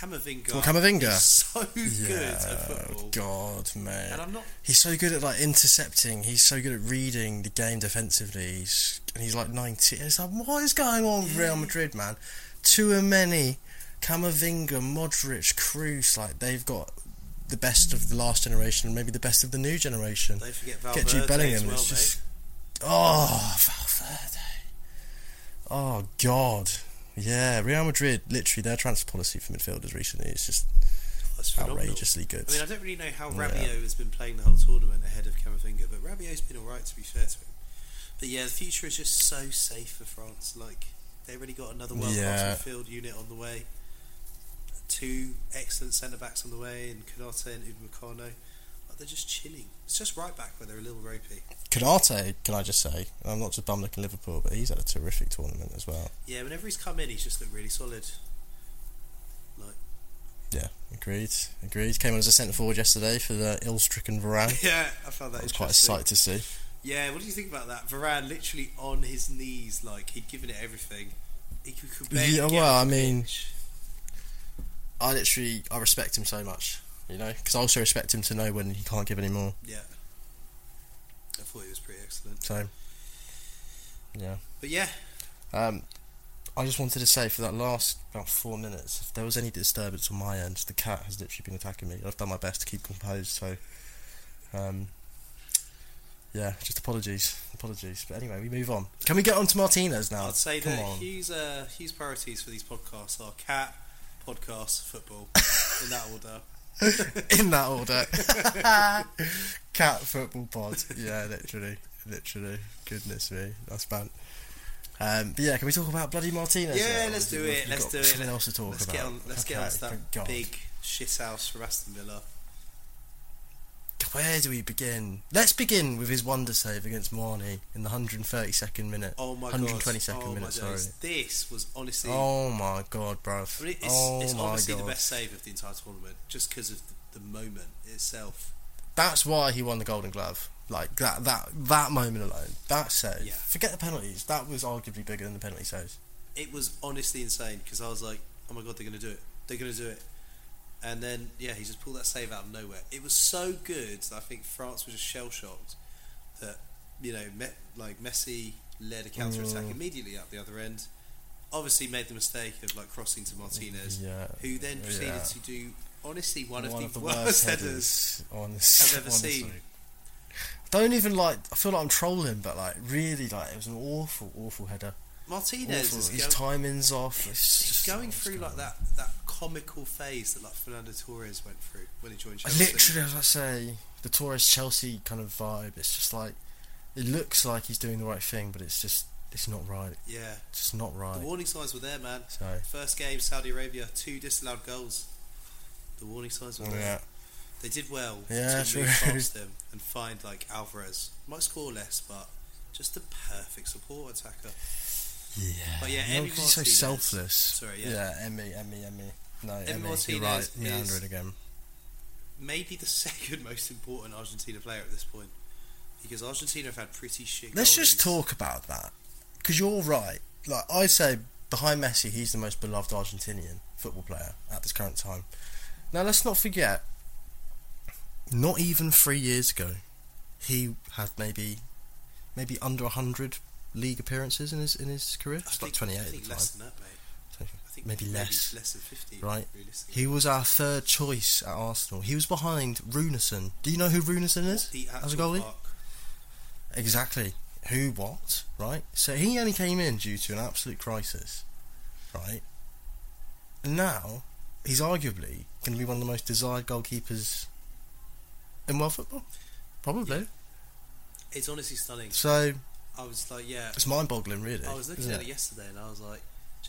Camavinga. Well, Camavinga. so good at football. God, And man. I'm not. He's so good at like intercepting. He's so good at reading the game defensively. He's, and he's like 90. It's like, what is going on with Real Madrid, man? Too many. Camavinga, Modric, Kroos, like they've got the best of the last generation and maybe the best of the new generation. Don't forget Get Valverde Jude Bellingham. well, it's mate. just oh Valverde. Oh God. Yeah, Real Madrid literally their transfer policy for midfielders recently is just That's phenomenal. outrageously good. I mean, I don't really know how Yeah. Has been playing the whole tournament ahead of Camavinga, but Rabiot's been alright to be fair to him. But yeah, the future is just so safe for France. Like they already got another world Yeah. midfield unit on the way, two excellent centre backs on the way, and Konaté and Upamecano. They're just chilling. It's just right back where they're a little ropey. Konaté, can I just say, I'm not just bum looking Liverpool, but he's had a terrific tournament as well. Yeah, whenever he's come in, he's just looked really solid. Like Yeah, agreed, agreed. Came on as a centre forward yesterday for the ill-stricken Varane. yeah, I found that, That was quite a sight to see. Yeah, what do you think about that? Varane literally on his knees, like he'd given it everything. He could, could barely Yeah, well, I mean- pitch. I literally, I respect him so much, you know, because I also respect him to know when he can't give any more. yeah, I thought he was pretty excellent. So, yeah. But yeah, Um, I just wanted to say for that last about four minutes, if there was any disturbance on my end, the cat has literally been attacking me. I've done my best to keep composed, so um, yeah, just apologies, apologies. But anyway, we move on. Can we get on to Martinez now? I'd say Come that on. Uh, Hugh's priorities for these podcasts are cat, podcast, football, in that order. in that order. cat football pod. Yeah, literally, literally. Goodness me, that's bad. Um, but yeah, can we talk about bloody Martinez? Yeah, now? let's do it. Let's do it. Something else to talk Let's about. get on. Let's get Okay, on to that big shit house from Aston Villa. Where do we begin? Let's begin with his wonder save against Muani in the 132nd minute. Oh my 122nd god! Oh minute, my sorry. This was honestly. Oh my god, bruv. I mean, it's, oh it's obviously god. the best save of the entire tournament, just because of the, the moment itself. That's why he won the Golden Glove. Like that, that, that moment alone. That save. Yeah. Forget the penalties. That was arguably bigger than the penalty saves. It was honestly insane because I was like, "Oh my god, they're going to do it! They're going to do it!" And then, yeah, he just pulled that save out of nowhere. It was so good that I think France was just shell shocked that you know, Me- like Messi led a counter attack Mm. immediately up the other end. Obviously, made the mistake of like crossing to Martinez, Yeah. who then proceeded Yeah. to do honestly one, One of the, worst, headers. headers honest- I've ever honestly. seen. Don't even like. I feel like I'm trolling, but like really, like it was an awful, awful header. Martinez Awful. is His go- timing's off. He's just- going through like that that comical phase that like Fernando Torres went through when he joined Chelsea. Literally, as I say, the Torres Chelsea kind of vibe. It's just like it looks like he's doing the right thing, but it's just it's not right. Yeah, It's just not right. the warning signs were there, man. So First game, Saudi Arabia, two disallowed goals. The warning signs were there. yeah, They did well Yeah, to move past them and find like Alvarez. Might score less, but just a perfect support attacker. yeah. But yeah, No, he's so selfless. Sorry, yeah. yeah. Emi, Emi, Emi. No, Emi. Martinez right. is- Meandering again. Maybe the second most important Argentina player at this point. Because Argentina have had pretty shit Let's just talk about that because you're right. Like I say, behind Messi, he's the most beloved Argentinian football player at this current time. Now let's not forget, not even three years ago, he had maybe, maybe under hundred league appearances in his in his career. I It's like twenty eight at the time. that, mate. So I think maybe less. less than 50, Right. He was our third choice at Arsenal. He was behind Rúnarsson. Do you know who Rúnarsson is as a goalie? park. Exactly. Who, what, right? So he only came in due to an absolute crisis, right? And now he's arguably going to be one of the most desired goalkeepers in world football. Probably. It's honestly stunning. So I was like, yeah. it's mind boggling, really. I was looking at it yesterday and I was like,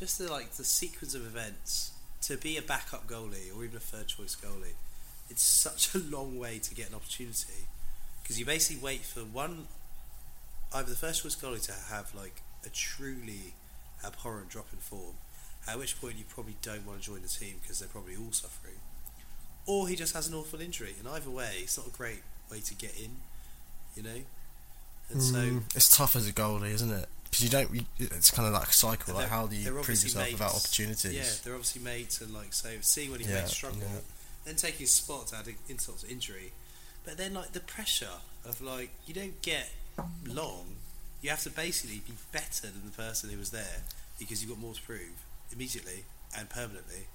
just the like the sequence of events to be a backup goalie or even a third choice goalie, it's such a long way to get an opportunity because you basically wait for one, either the first choice goalie to have like a truly abhorrent drop in form, at which point you probably don't want to join the team because they're probably all suffering, or he just has an awful injury, and either way, it's not a great way to get in, you know. And so Mm, it's tough as a goalie, isn't it? Because you don't. You, it's kind of like a cycle. Like how do you prove yourself without opportunities? Yeah, they're obviously made to like say see when he Yeah, struggle, yeah. then take his spot to add insult to injury. But then like the pressure of like you don't get long. You have to basically be better than the person who was there because you've got more to prove immediately and permanently.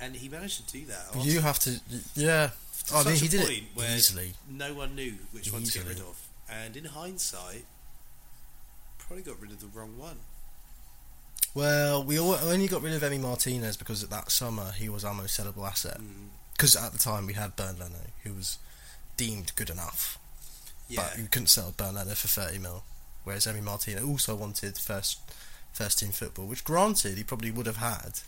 And he managed to do that. But you have to. Yeah. to I mean, he did point it where easily. No one knew which one to get rid of, and in hindsight, probably got rid of the wrong one. Well, we only got rid of Emi Martinez because that summer he was our most sellable asset. Mm. Because at the time we had Bernd Leno, who was deemed good enough, Yeah, but you couldn't sell Bernd Leno for thirty mil. Whereas Emi Martinez also wanted first first team football, which granted he probably would have had,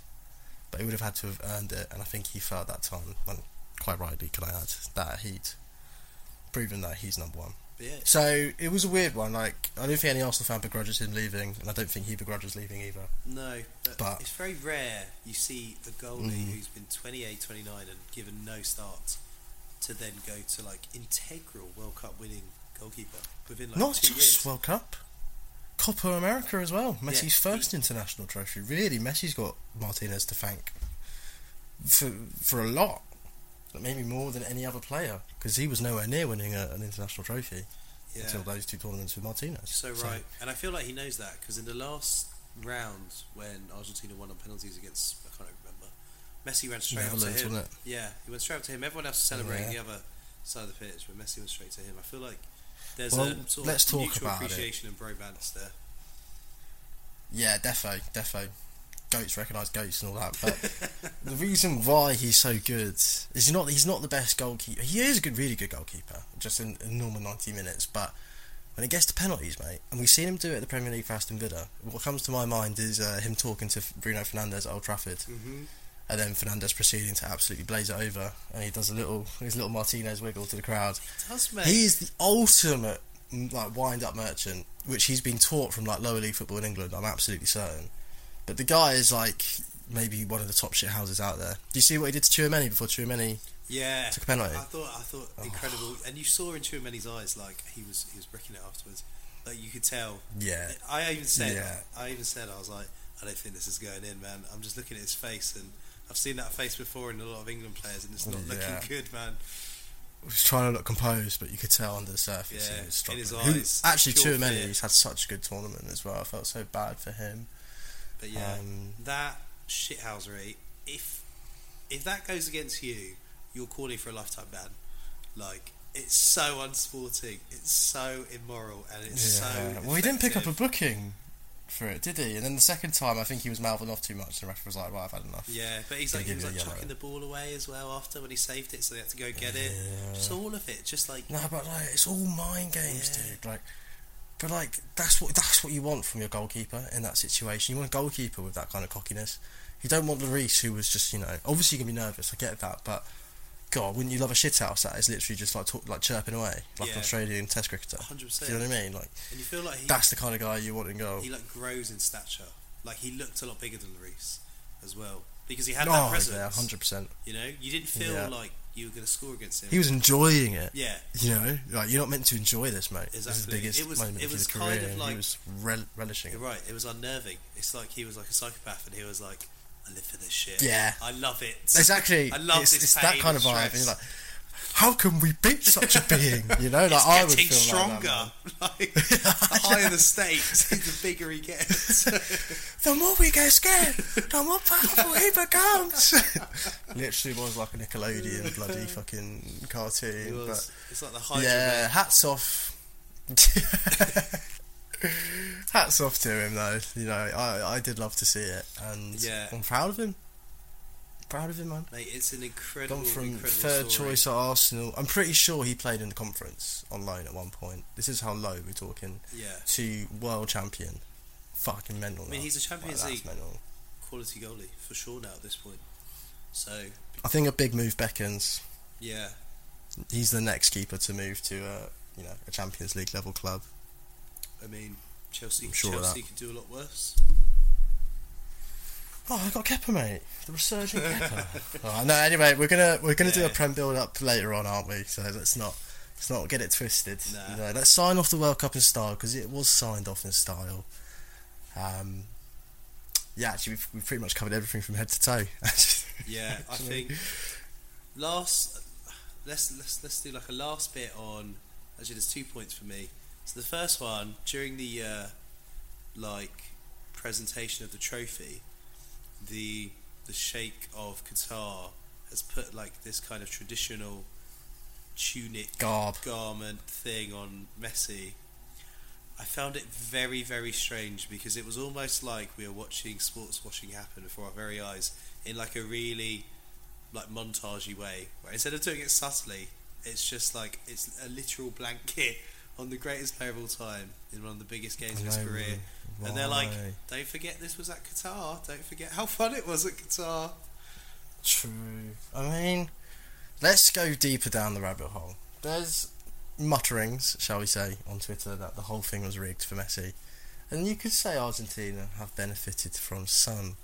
but he would have had to have earned it. And I think he felt that time, and quite rightly, can I add, that he'd proven that he's number one. Yeah, So it was a weird one. Like I don't think any Arsenal fan begrudges him leaving, and I don't think he begrudges leaving either. No, but, But- it's very rare you see a goalie Mm. who's been 28, 29 and given no start to then go to like integral World Cup winning goalkeeper within like Not two just years. World Cup, Copa America as well. Messi's he- first international trophy. Really, Messi's got Martinez to thank for for a lot. Maybe more than any other player because he was nowhere near winning a, an international trophy yeah, until those two tournaments with Martinez. so right, and I feel like he knows that because in the last round when Argentina won on penalties against I can't remember, Messi ran straight up to him. Yeah, he went straight up to him. Everyone else was celebrating Yeah. the other side of the pitch, but Messi went straight to him. I feel like there's Well, a sort let's of talk mutual about it. appreciation and bromance there. Yeah, defo, defo. Goats recognise goats and all that. But the reason why he's so good is he's not he's not the best goalkeeper. He is a good, really good goalkeeper, just in, in normal ninety minutes. But when it gets to penalties, mate, and we've seen him do it at the Premier League for Aston Villa. What comes to my mind is uh, him talking to Bruno Fernandes at Old Trafford, Mm-hmm. and then Fernandes proceeding to absolutely blaze it over, and he does a little his little Martinez wiggle to the crowd. Does mate? He is the ultimate like wind up merchant, which he's been taught from like lower league football in England. I'm absolutely certain. But the guy is like maybe one of the top shit houses out there. Do you see what he did to Tchouaméni before Tchouaméni Yeah, took a penalty? I thought I thought Oh. incredible, and you saw in Tchouaméni's eyes like he was he was bricking it afterwards. Like you could tell. Yeah, I even said Yeah. I even said I was like I don't think this is going in, man. I'm just looking at his face, and I've seen that face before in a lot of England players, and it's not Yeah. looking good, man. he was trying to look composed, but you could tell under the surface Yeah, he was in his struggling. Who- actually, too many. he's had such a good tournament as well. I felt so bad for him. But yeah, Um, that shithousery. If if that goes against you, you're calling for a lifetime ban. Like it's so unsporting, it's so immoral, and it's so. well, he didn't pick up a booking for it, did he? And then the second time, I think he was mouthing off too much. The ref was like, "Right, I've had enough." Yeah, but he's like he was like yellow. chucking the ball away as well after when he saved it, so they had to go get it. Yeah. Just all of it, just like No, but like it's all mind games, Yeah. dude. Like, but like that's what that's what you want from your goalkeeper in that situation. You want a goalkeeper with that kind of cockiness. You don't want Lloris, who was just you know obviously you can be nervous. I get that, but God, wouldn't you love a shithouse that is literally just like talk, like chirping away like Yeah. an Australian Test cricketer? 100. Do you know what I mean? Like And you feel like he that's the kind of guy you want in goal. he like grows in stature. Like he looked a lot bigger than Lloris as well because he had that oh presence. yeah, hundred percent. You know, you didn't feel Yeah. like you were going to score against him. He was enjoying it. yeah, You know, like you're not meant to enjoy this, mate. This is the Exactly. biggest It was- moment it of was his kind career. of like- he was rel- relishing you're it. right. It was unnerving. It's like he was like a psychopath, and he was like, "I live for this shit. Yeah. I love it. Exactly. I love it's, this it's that kind and of vibe. How can we beat such a being? You know, like It's I would feel stronger. Like Like, the higher the stakes, the bigger he gets. the more we get scared, the more powerful he becomes. Literally was like a Nickelodeon bloody fucking cartoon. It was, it's like the Hydra yeah, Man. hats off. hats off to him though. You know, I I did love to see it, and Yeah. I'm proud of him. Proud of him, man. Mate, it's an incredible, Gone from incredible third story. choice at Arsenal. I'm pretty sure he played in the conference on loan at one point. This is how low we're talking. Yeah, To world champion. Fucking mental. I mean now. he's a Champions Like, League mental. quality goalie for sure now at this point. So I think a big move beckons. yeah, He's the next keeper to move to a you know a Champions League level club. I mean Chelsea, I'm sure Chelsea could do a lot worse. Oh, I got Kepa, mate. The resurgent Kepa. oh, no, anyway, we're gonna we're gonna do a prem build up later on, aren't we? So let's not let's not get it twisted. Nah. You know, let's sign off the World Cup in style because it was signed off in style. Um, yeah, actually, we've, we've pretty much covered everything from head to toe. Yeah, I think last let's let's let's do like a last bit on. Actually, there's two points for me. So the first one during the uh, like presentation of the trophy, the the Sheikh of Qatar has put like this kind of traditional tunic Garb. garment thing on Messi. I found it very, very strange because it was almost like we were watching sports washing happen before our very eyes in like a really like montagey way. Where instead of doing it subtly, it's just like it's a literal blanket on the greatest player of all time in one of the biggest games of his career. know, And they're like, don't forget this was at Qatar. Don't forget how fun it was at Qatar. True. I mean, let's go deeper down the rabbit hole. There's mutterings, shall we say, on Twitter that the whole thing was rigged for Messi. And you could say Argentina have benefited from some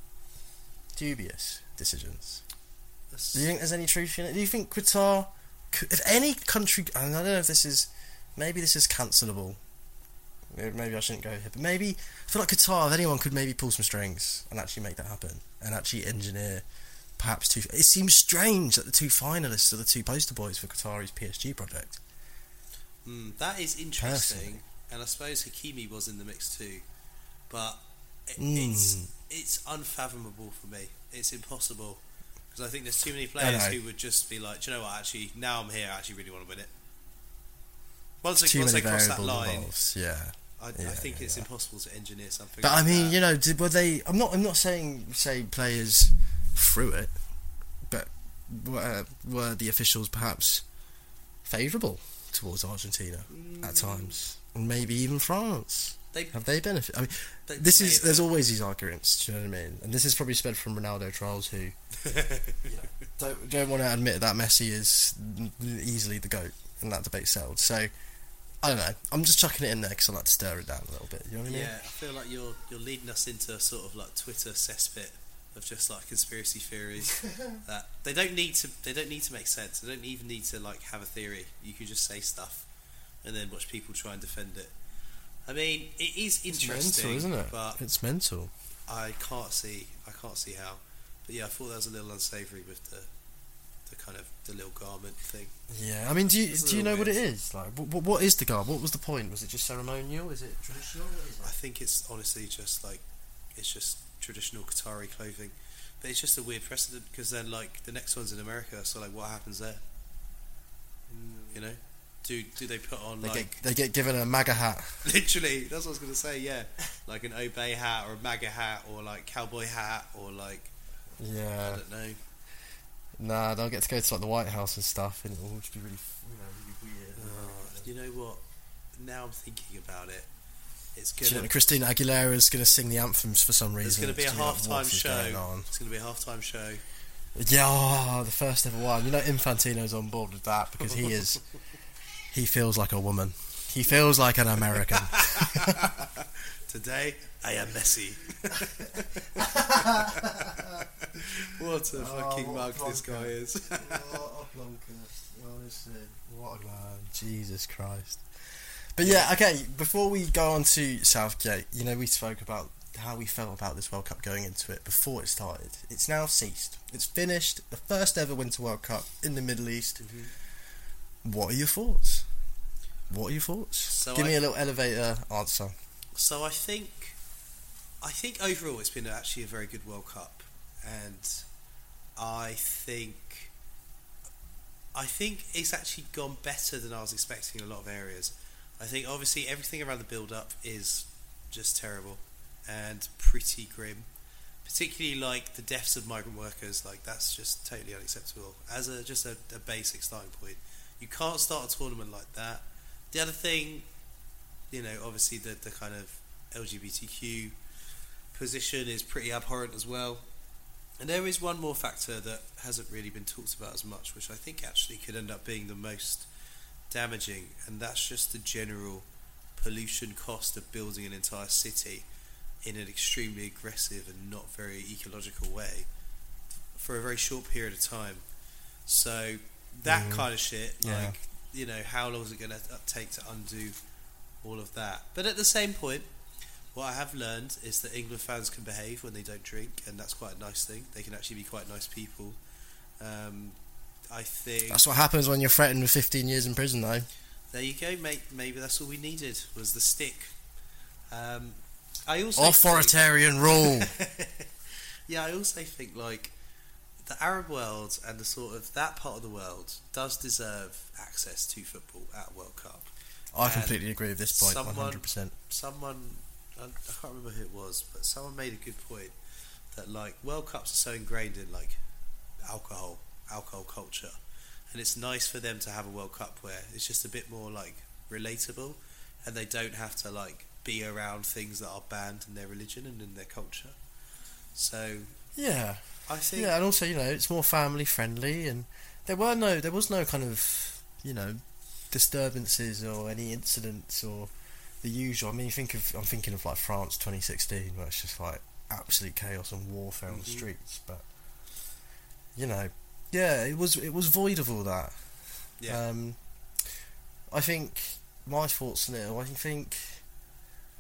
dubious decisions. That's- Do you think there's any truth in it? Do you think Qatar, could, if any country, and I don't know if this is, maybe this is cancelable. Maybe I shouldn't go here, but maybe I feel like Qatar, if anyone could maybe pull some strings and actually make that happen, and actually engineer perhaps two. It seems strange that the two finalists are the two poster boys for Qatari's PSG project. Mm, that is interesting, Personally. and I suppose Hakimi was in the mix too, but it, Mm. it's it's unfathomable for me. It's impossible because I think there's too many players who would just be like, Do you know what? Actually, now I'm here. I actually really want to win it. Once they, once they cross that line, involved. Yeah. I, I think yeah, it's yeah. impossible to engineer something. But I mean, that. you know, did, were they? I'm not. I'm not saying say players through it, but were, were the officials perhaps favourable towards Argentina at mm. times, and maybe even France? they, Have they benefited? I mean, they this is there's always these arguments. Do you know what I mean? And this is probably spread from Ronaldo trials who you know, don't don't want to admit that Messi is easily the goat, and that debate settled. So. I don't know. I'm just chucking it in there because I like to stir it down a little bit. You know what I mean? Yeah, I feel like you're you're leading us into a sort of like Twitter cesspit of just like conspiracy theories that they don't need to they don't need to make sense. They don't even need to like have a theory. You can just say stuff and then watch people try and defend it. I mean, it is It's interesting, mental, isn't it? but It's mental. I can't see I can't see how. But yeah, I thought that was a little unsavoury with the the kind of the little garment thing. Yeah, I mean, do you do you know little what it is? Like, what, what is the garb? What was the point? Was it just ceremonial? Is it traditional? Is I think it's honestly just like it's just traditional Qatari clothing, but it's just a weird precedent because then like the next one's in America, so like what happens there? Mm. You know, do do they put on They like get they get given a MAGA hat. literally? That's what I was gonna say. Yeah, like an Obey hat or a MAGA hat or like cowboy hat or like yeah, I don't know. Nah, they'll get to go to like the White House and stuff, and it'll just be really, you know, really weird. Uh, you know what? Now I'm thinking about it. It's Do you know, Christina Aguilera is going to sing the anthems for some reason. it's gonna be a It's gonna be like, halftime what is going show. It's gonna be a halftime show. Yeah, oh, the first ever one. You know, Infantino's on board with that because he is. he feels like a woman. He feels like an American. Today, I am Messi. what a Oh, fucking what mug a this guy is. what a plonker. Honestly, what a man. Jesus Christ. But yeah, okay, before we go on to Southgate, you know, we spoke about how we felt about this World Cup going into it before it started. It's now ceased. It's finished. The first ever Winter World Cup in the Middle East. Mm-hmm. What are your thoughts? What are your thoughts? So Give me a little elevator answer. So I think, I think overall it's been actually a very good World Cup, and I think, I think it's actually gone better than I was expecting in a lot of areas. I think obviously everything around the build-up is just terrible and pretty grim. Particularly like the deaths of migrant workers, like that's just totally unacceptable. As a just a, a basic starting point, you can't start a tournament like that. The other thing you know, obviously the, the kind of LGBTQ position is pretty abhorrent as well. And there is one more factor that hasn't really been talked about as much, which I think actually could end up being the most damaging, and that's just the general pollution cost of building an entire city in an extremely aggressive and not very ecological way for a very short period of time. So that Mhm. kind of shit, Yeah. like you know, how long is it going to take to undo all of that? But at the same point, what I have learned is that England fans can behave when they don't drink, and that's quite a nice thing. They can actually be quite nice people. Um, I think That's what happens when you're threatened with 15 years in prison, though. there you go, mate. Maybe that's all we needed was the stick. Um, I also think- Authoritarian rule. yeah, I also think like the Arab world and the sort of that part of the world does deserve access to football at World Cup. I completely agree with this point, someone- 100%. Someone, I, I can't remember who it was, but someone made a good point that like World Cups are so ingrained in like alcohol, alcohol culture, and it's nice for them to have a World Cup where it's just a bit more like relatable, and they don't have to like be around things that are banned in their religion and in their culture. So Yeah. I think Yeah, and also, you know, it's more family friendly, and there were no, there was no kind of, you know, disturbances or any incidents or the usual. I mean, you think of, I'm thinking of like France 2016, where it's just like absolute chaos and warfare on the Mhm. streets. But you know, yeah, it was it was void of all that. yeah. Um, I think my thoughts on it. I think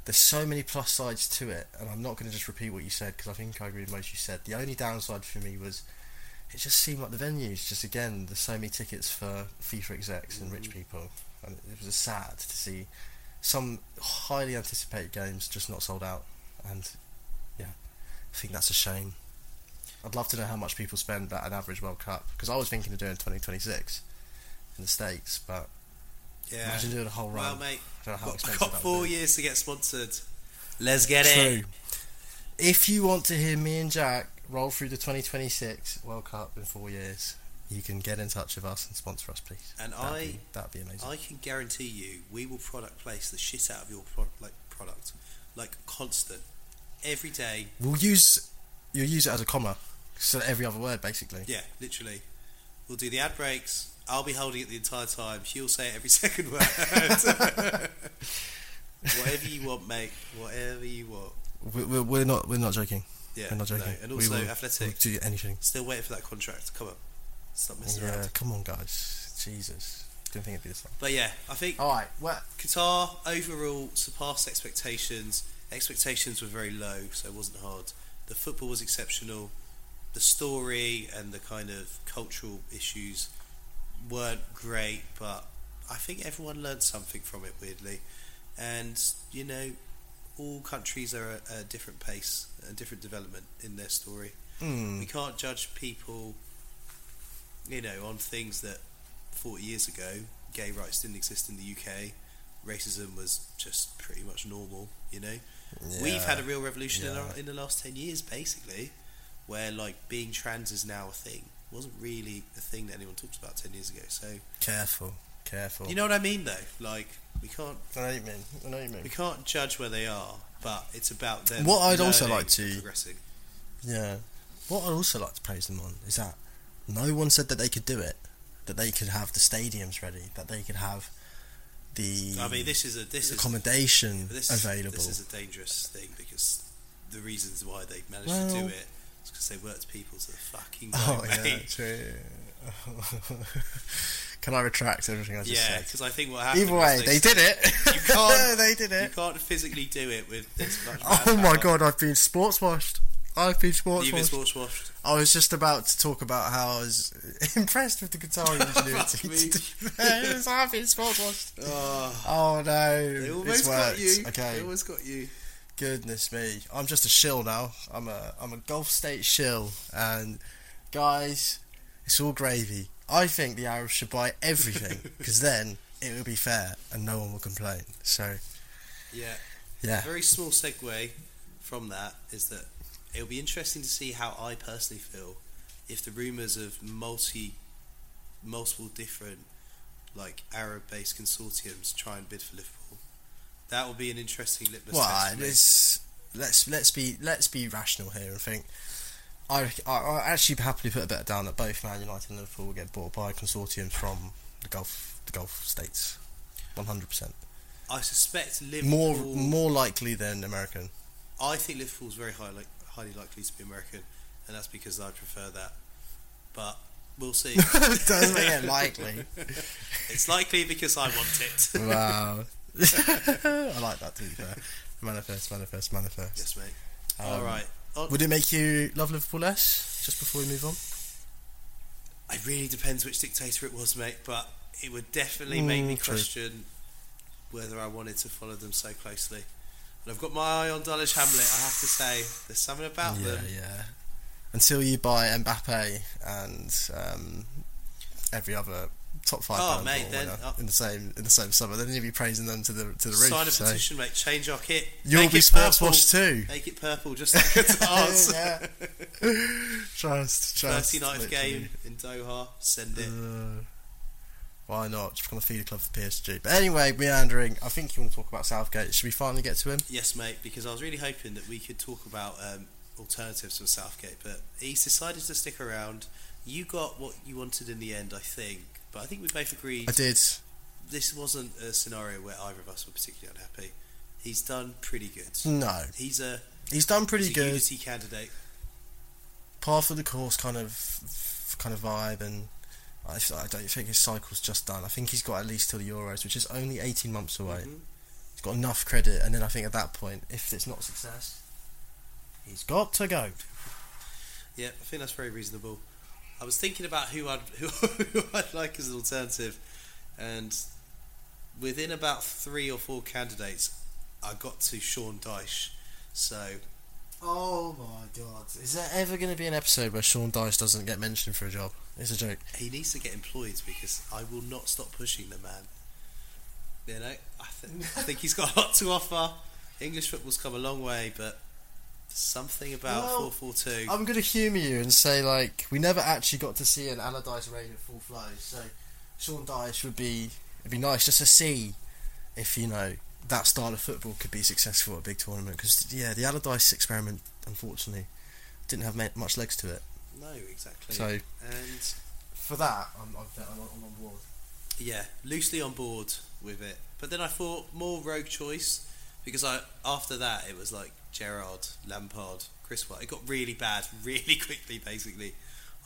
there's so many plus sides to it, and I'm not going to just repeat what you said because I think I agree with most you said. The only downside for me was it just seemed like the venues. Just again, there's so many tickets for FIFA execs and rich Mhm. people, and it was sad to see some highly anticipated games just not sold out. And yeah, I think that's a shame. I'd love to know how much people spend at an average World Cup because I was thinking of doing 2026 in the states, but yeah. imagine doing a whole Well, mate, I don't know how got, expensive got four years to get sponsored. Let's get it. If you want to hear me and Jack roll through the 2026 World Cup in four years, you can get in touch with us and sponsor us, please. And That'd I, be, that'd be amazing. I can guarantee you, we will product place the shit out of your pro- like product, like constant, every day. we'll use you'll use it as a comma, so every other word basically. Yeah, literally. We'll do the ad breaks. I'll be holding it the entire time. She'll say it every second word. Whatever you want, mate. Whatever you want. We- We're, we're not we're not joking. Yeah, we're not joking. no. And We also will- athletic. We'll do anything. Still waiting for that contract. Come on, stop messing Yeah, around. come on, guys. Jesus, didn't think it'd be this long. But yeah, I think All right. Well, Qatar overall surpassed expectations. Expectations were very low, so it wasn't hard. The football was exceptional. The story and the kind of cultural issues weren't great, but I think everyone learned something from it, weirdly. And, you know, all countries are at a different pace, a different development in their story. hmm, We can't judge people, you know, on things that 40 years ago, gay rights didn't exist in the UK. Racism was just pretty much normal, you know. We've had a real revolution in, our, in the last 10 years, basically, where like being trans is now a thing. It wasn't really a thing that anyone talked about 10 years ago. So, careful, careful. you know what I mean, though? Like, we can't I know what you mean. I know what you mean. we can't judge where they are, but it's about them. What I'd also learning like to- progressing. Yeah. What I'd also like to praise them on is that no one said that they could do it, that they could have the stadiums ready, that they could have the I mean, this is a this accommodation But this is, available. This is a dangerous thing because the reasons why they managed Well- to do it is because they worked people to the fucking oh bone, yeah, true. Can I retract everything I just Yeah, said? Yeah, because I think what happened. Either way, they did it. You can't- they did it. You can't physically do it with this much. Oh my god, I've been sports washed. I've been sports You've been sports washed. I was just about to talk about how I was impressed with the Qatar ingenuity. Fuck to me. do. I've been sports washed. Oh, Oh no, they almost got you. They Okay, almost got you. goodness me, I'm just a shill now. I'm a I'm a Gulf State shill, and guys, it's all gravy. I think the Arabs should buy everything because then it will be fair and no one will complain. So Yeah. yeah, A very small segue from that is that it'll be interesting to see how I personally feel if the rumours of multi, multiple different, like Arab-based consortiums try and bid for Liverpool. That will be an interesting litmus well, test. it's let's let's be let's be rational here and think. I, I, I actually happily put a bet down that both Man United and Liverpool will get bought by consortiums from the Gulf the Gulf states, one hundred percent. I suspect More Liverpool. more likely than American. I think Liverpool's very high, like, highly likely to be American, and that's because I prefer that. But we'll see. Doesn't make it likely. it's likely because I want it. Wow. I like that to be fair. Manifest, manifest, manifest. Yes, mate. Um, All right. Oh, Would it make you love Liverpool less? Just before we move on. it really depends which dictator it was, mate. But it would definitely make me Mm, true. question whether I wanted to follow them so closely. And I've got my eye on Dulwich Hamlet. I have to say, there's something about yeah, them. yeah. Until you buy Mbappe and um, every other top five Oh, mate, then- uh, in the same in the same summer, then you'll be praising them to the to the roof. Sign a so petition, mate. Change our kit. You'll Make be sports purple. washed too. Make it purple, just like Qatar's. Yeah. Trust, trust. 39th game in Doha. Send it. Uh, why not? Just become a feeder club for PSG. But anyway, meandering. I think you want to talk about Southgate. Should we finally get to him? Yes, mate, because I was really hoping that we could talk about um, alternatives for Southgate, but he's decided to stick around. You got what you wanted in the end, I think, but I think we both agreed I did. this wasn't a scenario where either of us were particularly unhappy. He's done pretty good. No, He's a, he's done pretty he's a good. unity candidate. par for the course kind of kind of vibe and I, I don't think his cycle's just done. I think he's got at least till the Euros, which is only 18 months away. Mhm. He's got enough credit, and then I think at that point, if it's not success, he's got to go. Yeah, I think that's very reasonable. I was thinking about who I'd who, who I'd like as an alternative, and within about three or four candidates, I got to Sean Dyche. So Oh my god. Is there ever going to be an episode where Sean Dyche doesn't get mentioned for a job? It's a joke. he needs to get employed because I will not stop pushing the man. You know, I, th- I think he's got a lot to offer. English football's come a long way, but something about Well, four four two. I'm going to humour you and say, like, we never actually got to see an Allardyce reign in full flow, so Sean Dyche would be, it'd be nice just to see if, you know, that style of football could be successful at a big tournament, because, yeah, the Allardyce experiment, unfortunately, didn't have much legs to it. No, exactly. So, and for that, I'm, I'm, I'm on board. yeah, loosely on board with it. But then I thought more rogue choice because I after that it was like Gerrard, Lampard, Chris White. It got really bad really quickly, basically,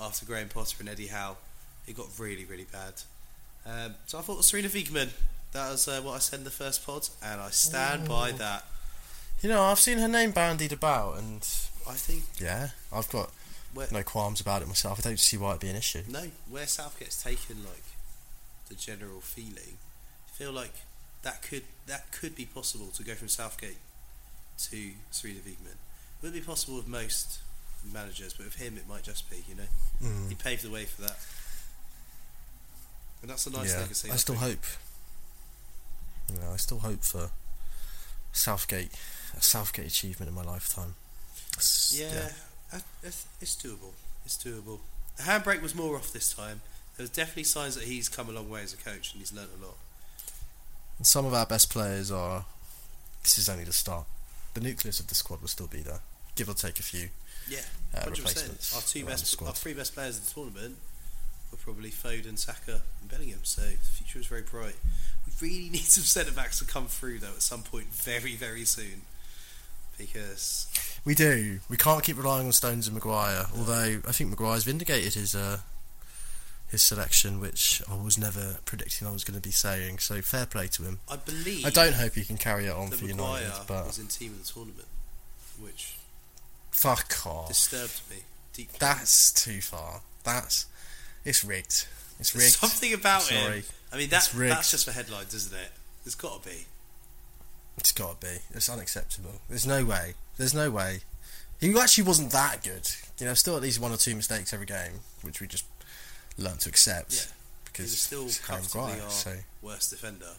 after Graham Potter and Eddie Howe. It got really really bad. Um, so I thought Sarina Wiegman. That was uh, what I said in the first pod, and I stand by that. You know, I've seen her name bandied about, and I think yeah, I've got where, no qualms about it myself. I don't see why it'd be an issue. no, where Southgate's taken like the general feeling, I feel like that could that could be possible to go from Southgate to Sarina Wiegman. It would be possible with most managers, but with him it might just be. You know, Mm. he paved the way for that, and that's a nice yeah, legacy. I still think. hope. Yeah, I still hope for Southgate, a Southgate achievement in my lifetime. It's- Yeah, uh, It's, it's doable. It's doable. The handbrake was more off this time. There was definitely signs that he's come a long way as a coach and he's learnt a lot. And some of our best players are. This is only the start. The nucleus of the squad will still be there, give or take a few Yeah, uh, hundred replacements. percent. Our two best, our three best players in the tournament were probably Foden, Saka, and Bellingham. So the future is very bright. We really need some centre backs to come through though at some point, very very soon, because We do. We can't keep relying on Stones and Maguire. Although I think Maguire's vindicated his uh, his selection, which I was never predicting I was going to be saying. So fair play to him. I believe I don't hope he can carry it on for Maguire United, but was in team of the tournament, which fuck off. disturbed me deeply. That's too far. That's it's rigged. It's There's rigged. something about Sorry. it. I mean, that that's just for headlines, isn't it? There's got to be. It's got to be. It's unacceptable. There's no way. There's no way. He actually wasn't that good. You know, still at least one or two mistakes every game, which we just learned to accept. Yeah. Because He's still comfortably Maguire, our so worst defender,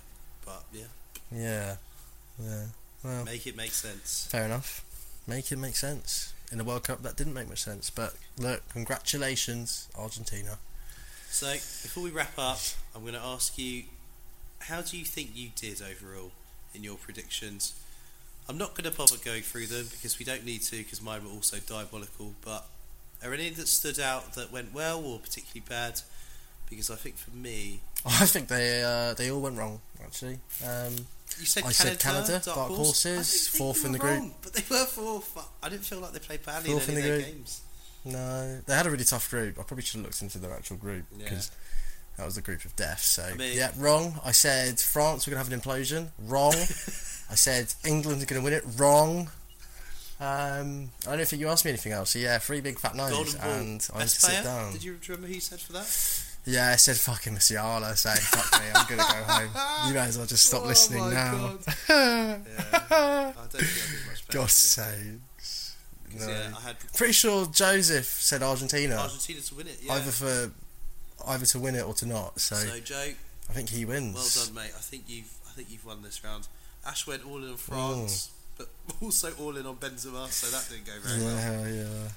but yeah, yeah, yeah. Well, make it make sense. fair enough. Make it make sense. In the World Cup, that didn't make much sense. But look, congratulations, Argentina. So before we wrap up, I'm going to ask you, how do you think you did overall in your predictions? I'm not going to bother going through them because we don't need to because mine were also diabolical. But are any that stood out that went well or particularly bad? Because I think for me, I think they uh, they all went wrong actually. Um, You said I Canada, said Canada, dark, dark horse. horses, I fourth in the group. wrong, but they were fourth. I didn't feel like they played badly Fourth in in the their group. games. no, they had a really tough group. I probably should have looked into their actual group Yeah. because That was the group of death. So mean- yeah, wrong. I said France were going to have an implosion. Wrong. I said England are going to win it. Wrong. Um, I don't think you asked me anything else. So yeah, three big fat nines, and I need to Best sit down. Did you remember who you said for that? Yeah, I said fucking Musiala, saying fuck me, I'm gonna go home. You may as well just stop Oh listening now. God. Yeah. I don't think I much. God's sakes. No. Yeah, I had Pretty sure Joseph said Argentina, Argentina to win it. Yeah. either for either to win it or to not. So, So Joe, I think he wins. well done, mate. I think you've I think you've won this round. Ash went all in France, but also all in on Benzema, so that didn't go very well. Yeah, yeah.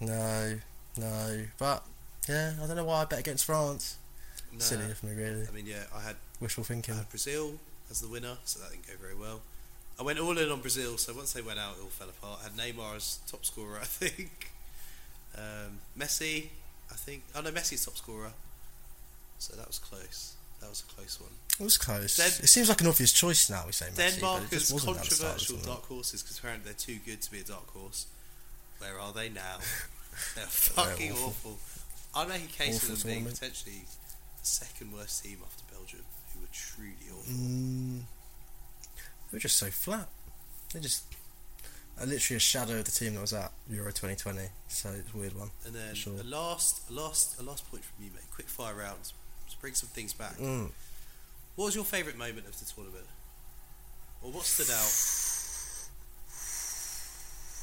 No, no. But yeah, I don't know why I bet against France. No. Silly of me, really. I mean, yeah, I had Wishful thinking. I had Brazil as the winner, so that didn't go very well. I went all in on Brazil, so once they went out, it all fell apart. I had Neymar as top scorer, I think. Um, Messi, I think. Oh no, Messi's top scorer. So that was close. That was a close one. It was close. It seems like an obvious choice now. We say Messi, Denmark is wasn't at the start, controversial dark horses because apparently they're too good to be a dark horse. Where are they now? They're fucking awful. awful. I make a case Awful for them being tournament. potentially the second worst team after Belgium, who were truly awful. Mm, they were just so flat. They just are literally a shadow of the team that was at Euro 2020. So it's a weird one. And then Sure. a last, a last, a last point from you, mate. Quick fire rounds bring some things back. Mm. What was your favourite moment of the tournament, or what stood out?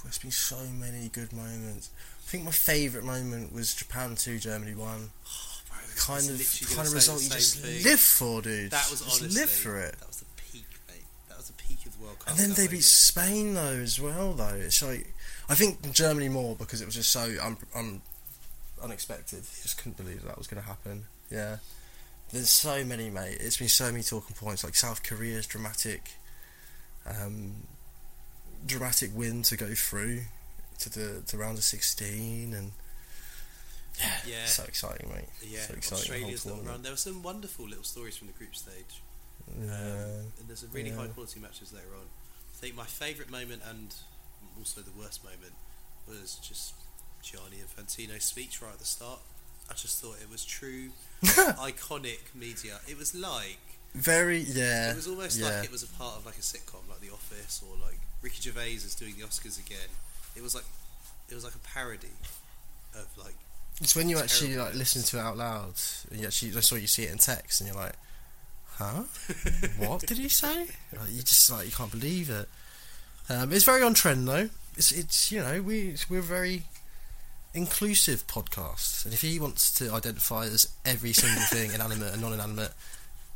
There's been so many good moments. I think my favourite moment was Japan 2, Germany 1. Oh, bro, Kind of, kind of result you just thing. live for, dude. That was just honestly live for it. That was the peak, mate. That was the peak of the World Cup. And then they beat. Spain though as well though. It's like I think Germany more because it was just so un- un- unexpected. Just couldn't believe that was going to happen. Yeah. There's so many, mate. It's been so many talking points. Like South Korea's dramatic, um, dramatic win to go through to the to round of 16, and yeah, Yeah. so exciting, mate. Yeah, so exciting. Australia's little run. There were some wonderful little stories from the group stage. Yeah. Um, and there's some really yeah. high quality matches later on. I think my favourite moment and also the worst moment was just Gianni Infantino's speech right at the start. I just thought it was true, iconic media. It was like Very, yeah. it was almost yeah. like it was a part of like a sitcom, like The Office, or like Ricky Gervais is doing the Oscars again. It was like it was like a parody of like It's when you actually like listen to it out loud, and you actually that's why you see it in text, and you're like, "Huh? what did he say?" Like, you just like you can't believe it. Um, it's very on trend though. It's it's you know we we're very inclusive podcast, and if he wants to identify as every single thing, inanimate and non-inanimate,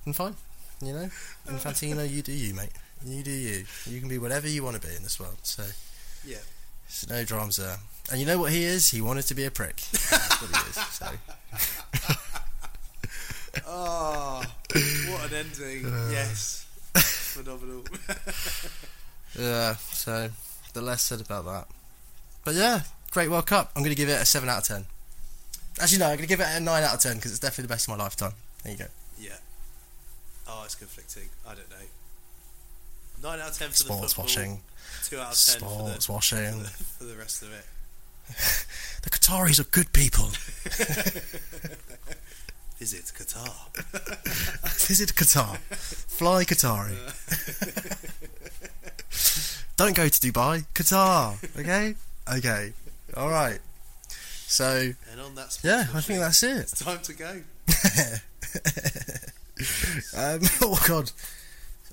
then fine. You know, Infantino, you do you, mate. You do you. You can be whatever you want to be in this world. So, yeah. so no dramas there. And you know what he is? He wanted to be a prick. That's what he is. So. Oh, what an ending! Uh. yes, phenomenal. Yeah, so the less said about that. But yeah, great World Cup. I'm going to give it a 7 out of 10. Actually, no, I'm going to give it a 9 out of 10 because it's definitely the best of my lifetime. There you go. Yeah. Oh, it's conflicting. I don't know. Nine out of ten for Sports the football. watching. Two out of ten for Sports the, washing. for the for the rest of it. The Qataris are good people. Visit Qatar. Visit Qatar. Fly Qatari. Don't go to Dubai. Qatar. Okay? Okay. Alright. So, And on that, yeah, I think that's it. it's time to go. um, oh god.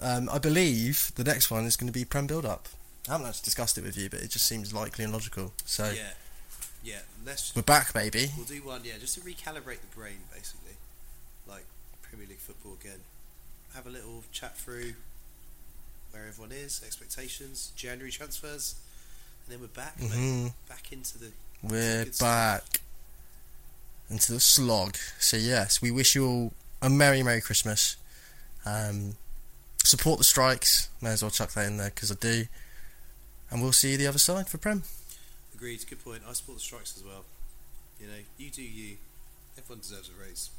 Um, I believe the next one is going to be Prem Build Up. I haven't actually discussed it with you, but it just seems likely and logical. So Yeah, yeah. Let's we're back, baby. we'll do one. Yeah, just to recalibrate the brain, basically, like Premier League football again. Have a little chat through where everyone is, expectations, January transfers, and then we're back, mate. hmm Back into the We're Good stuff. back into the slog. So yes, we wish you all a merry, merry Christmas. Um, support the strikes. May as well chuck that in there because I do. And we'll see you the other side for Prem. Agreed. Good point. I support the strikes as well. You know, you do you. Everyone deserves a raise.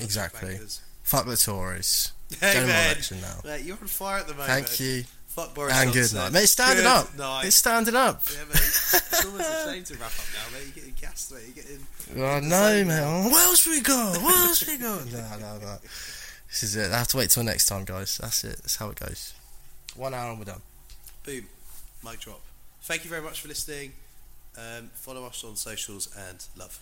Exactly. Bankers. Fuck the Tories. Hey man, election now. Mate, you're on fire at the moment. Thank you. Fuck Boris and good Johnson. night. Mate, it's standing Good up. Night. It's standing up. Yeah, mate. It's almost a shame to wrap up now, mate. You're getting gassed, mate. You're getting. I know, man. Where else we go? Where else we go? no, no, no. This is it. I have to wait till next time, guys. That's it. That's how it goes. One hour and we're done. Boom. Mic drop. Thank you very much for listening. Um, follow us on socials and love.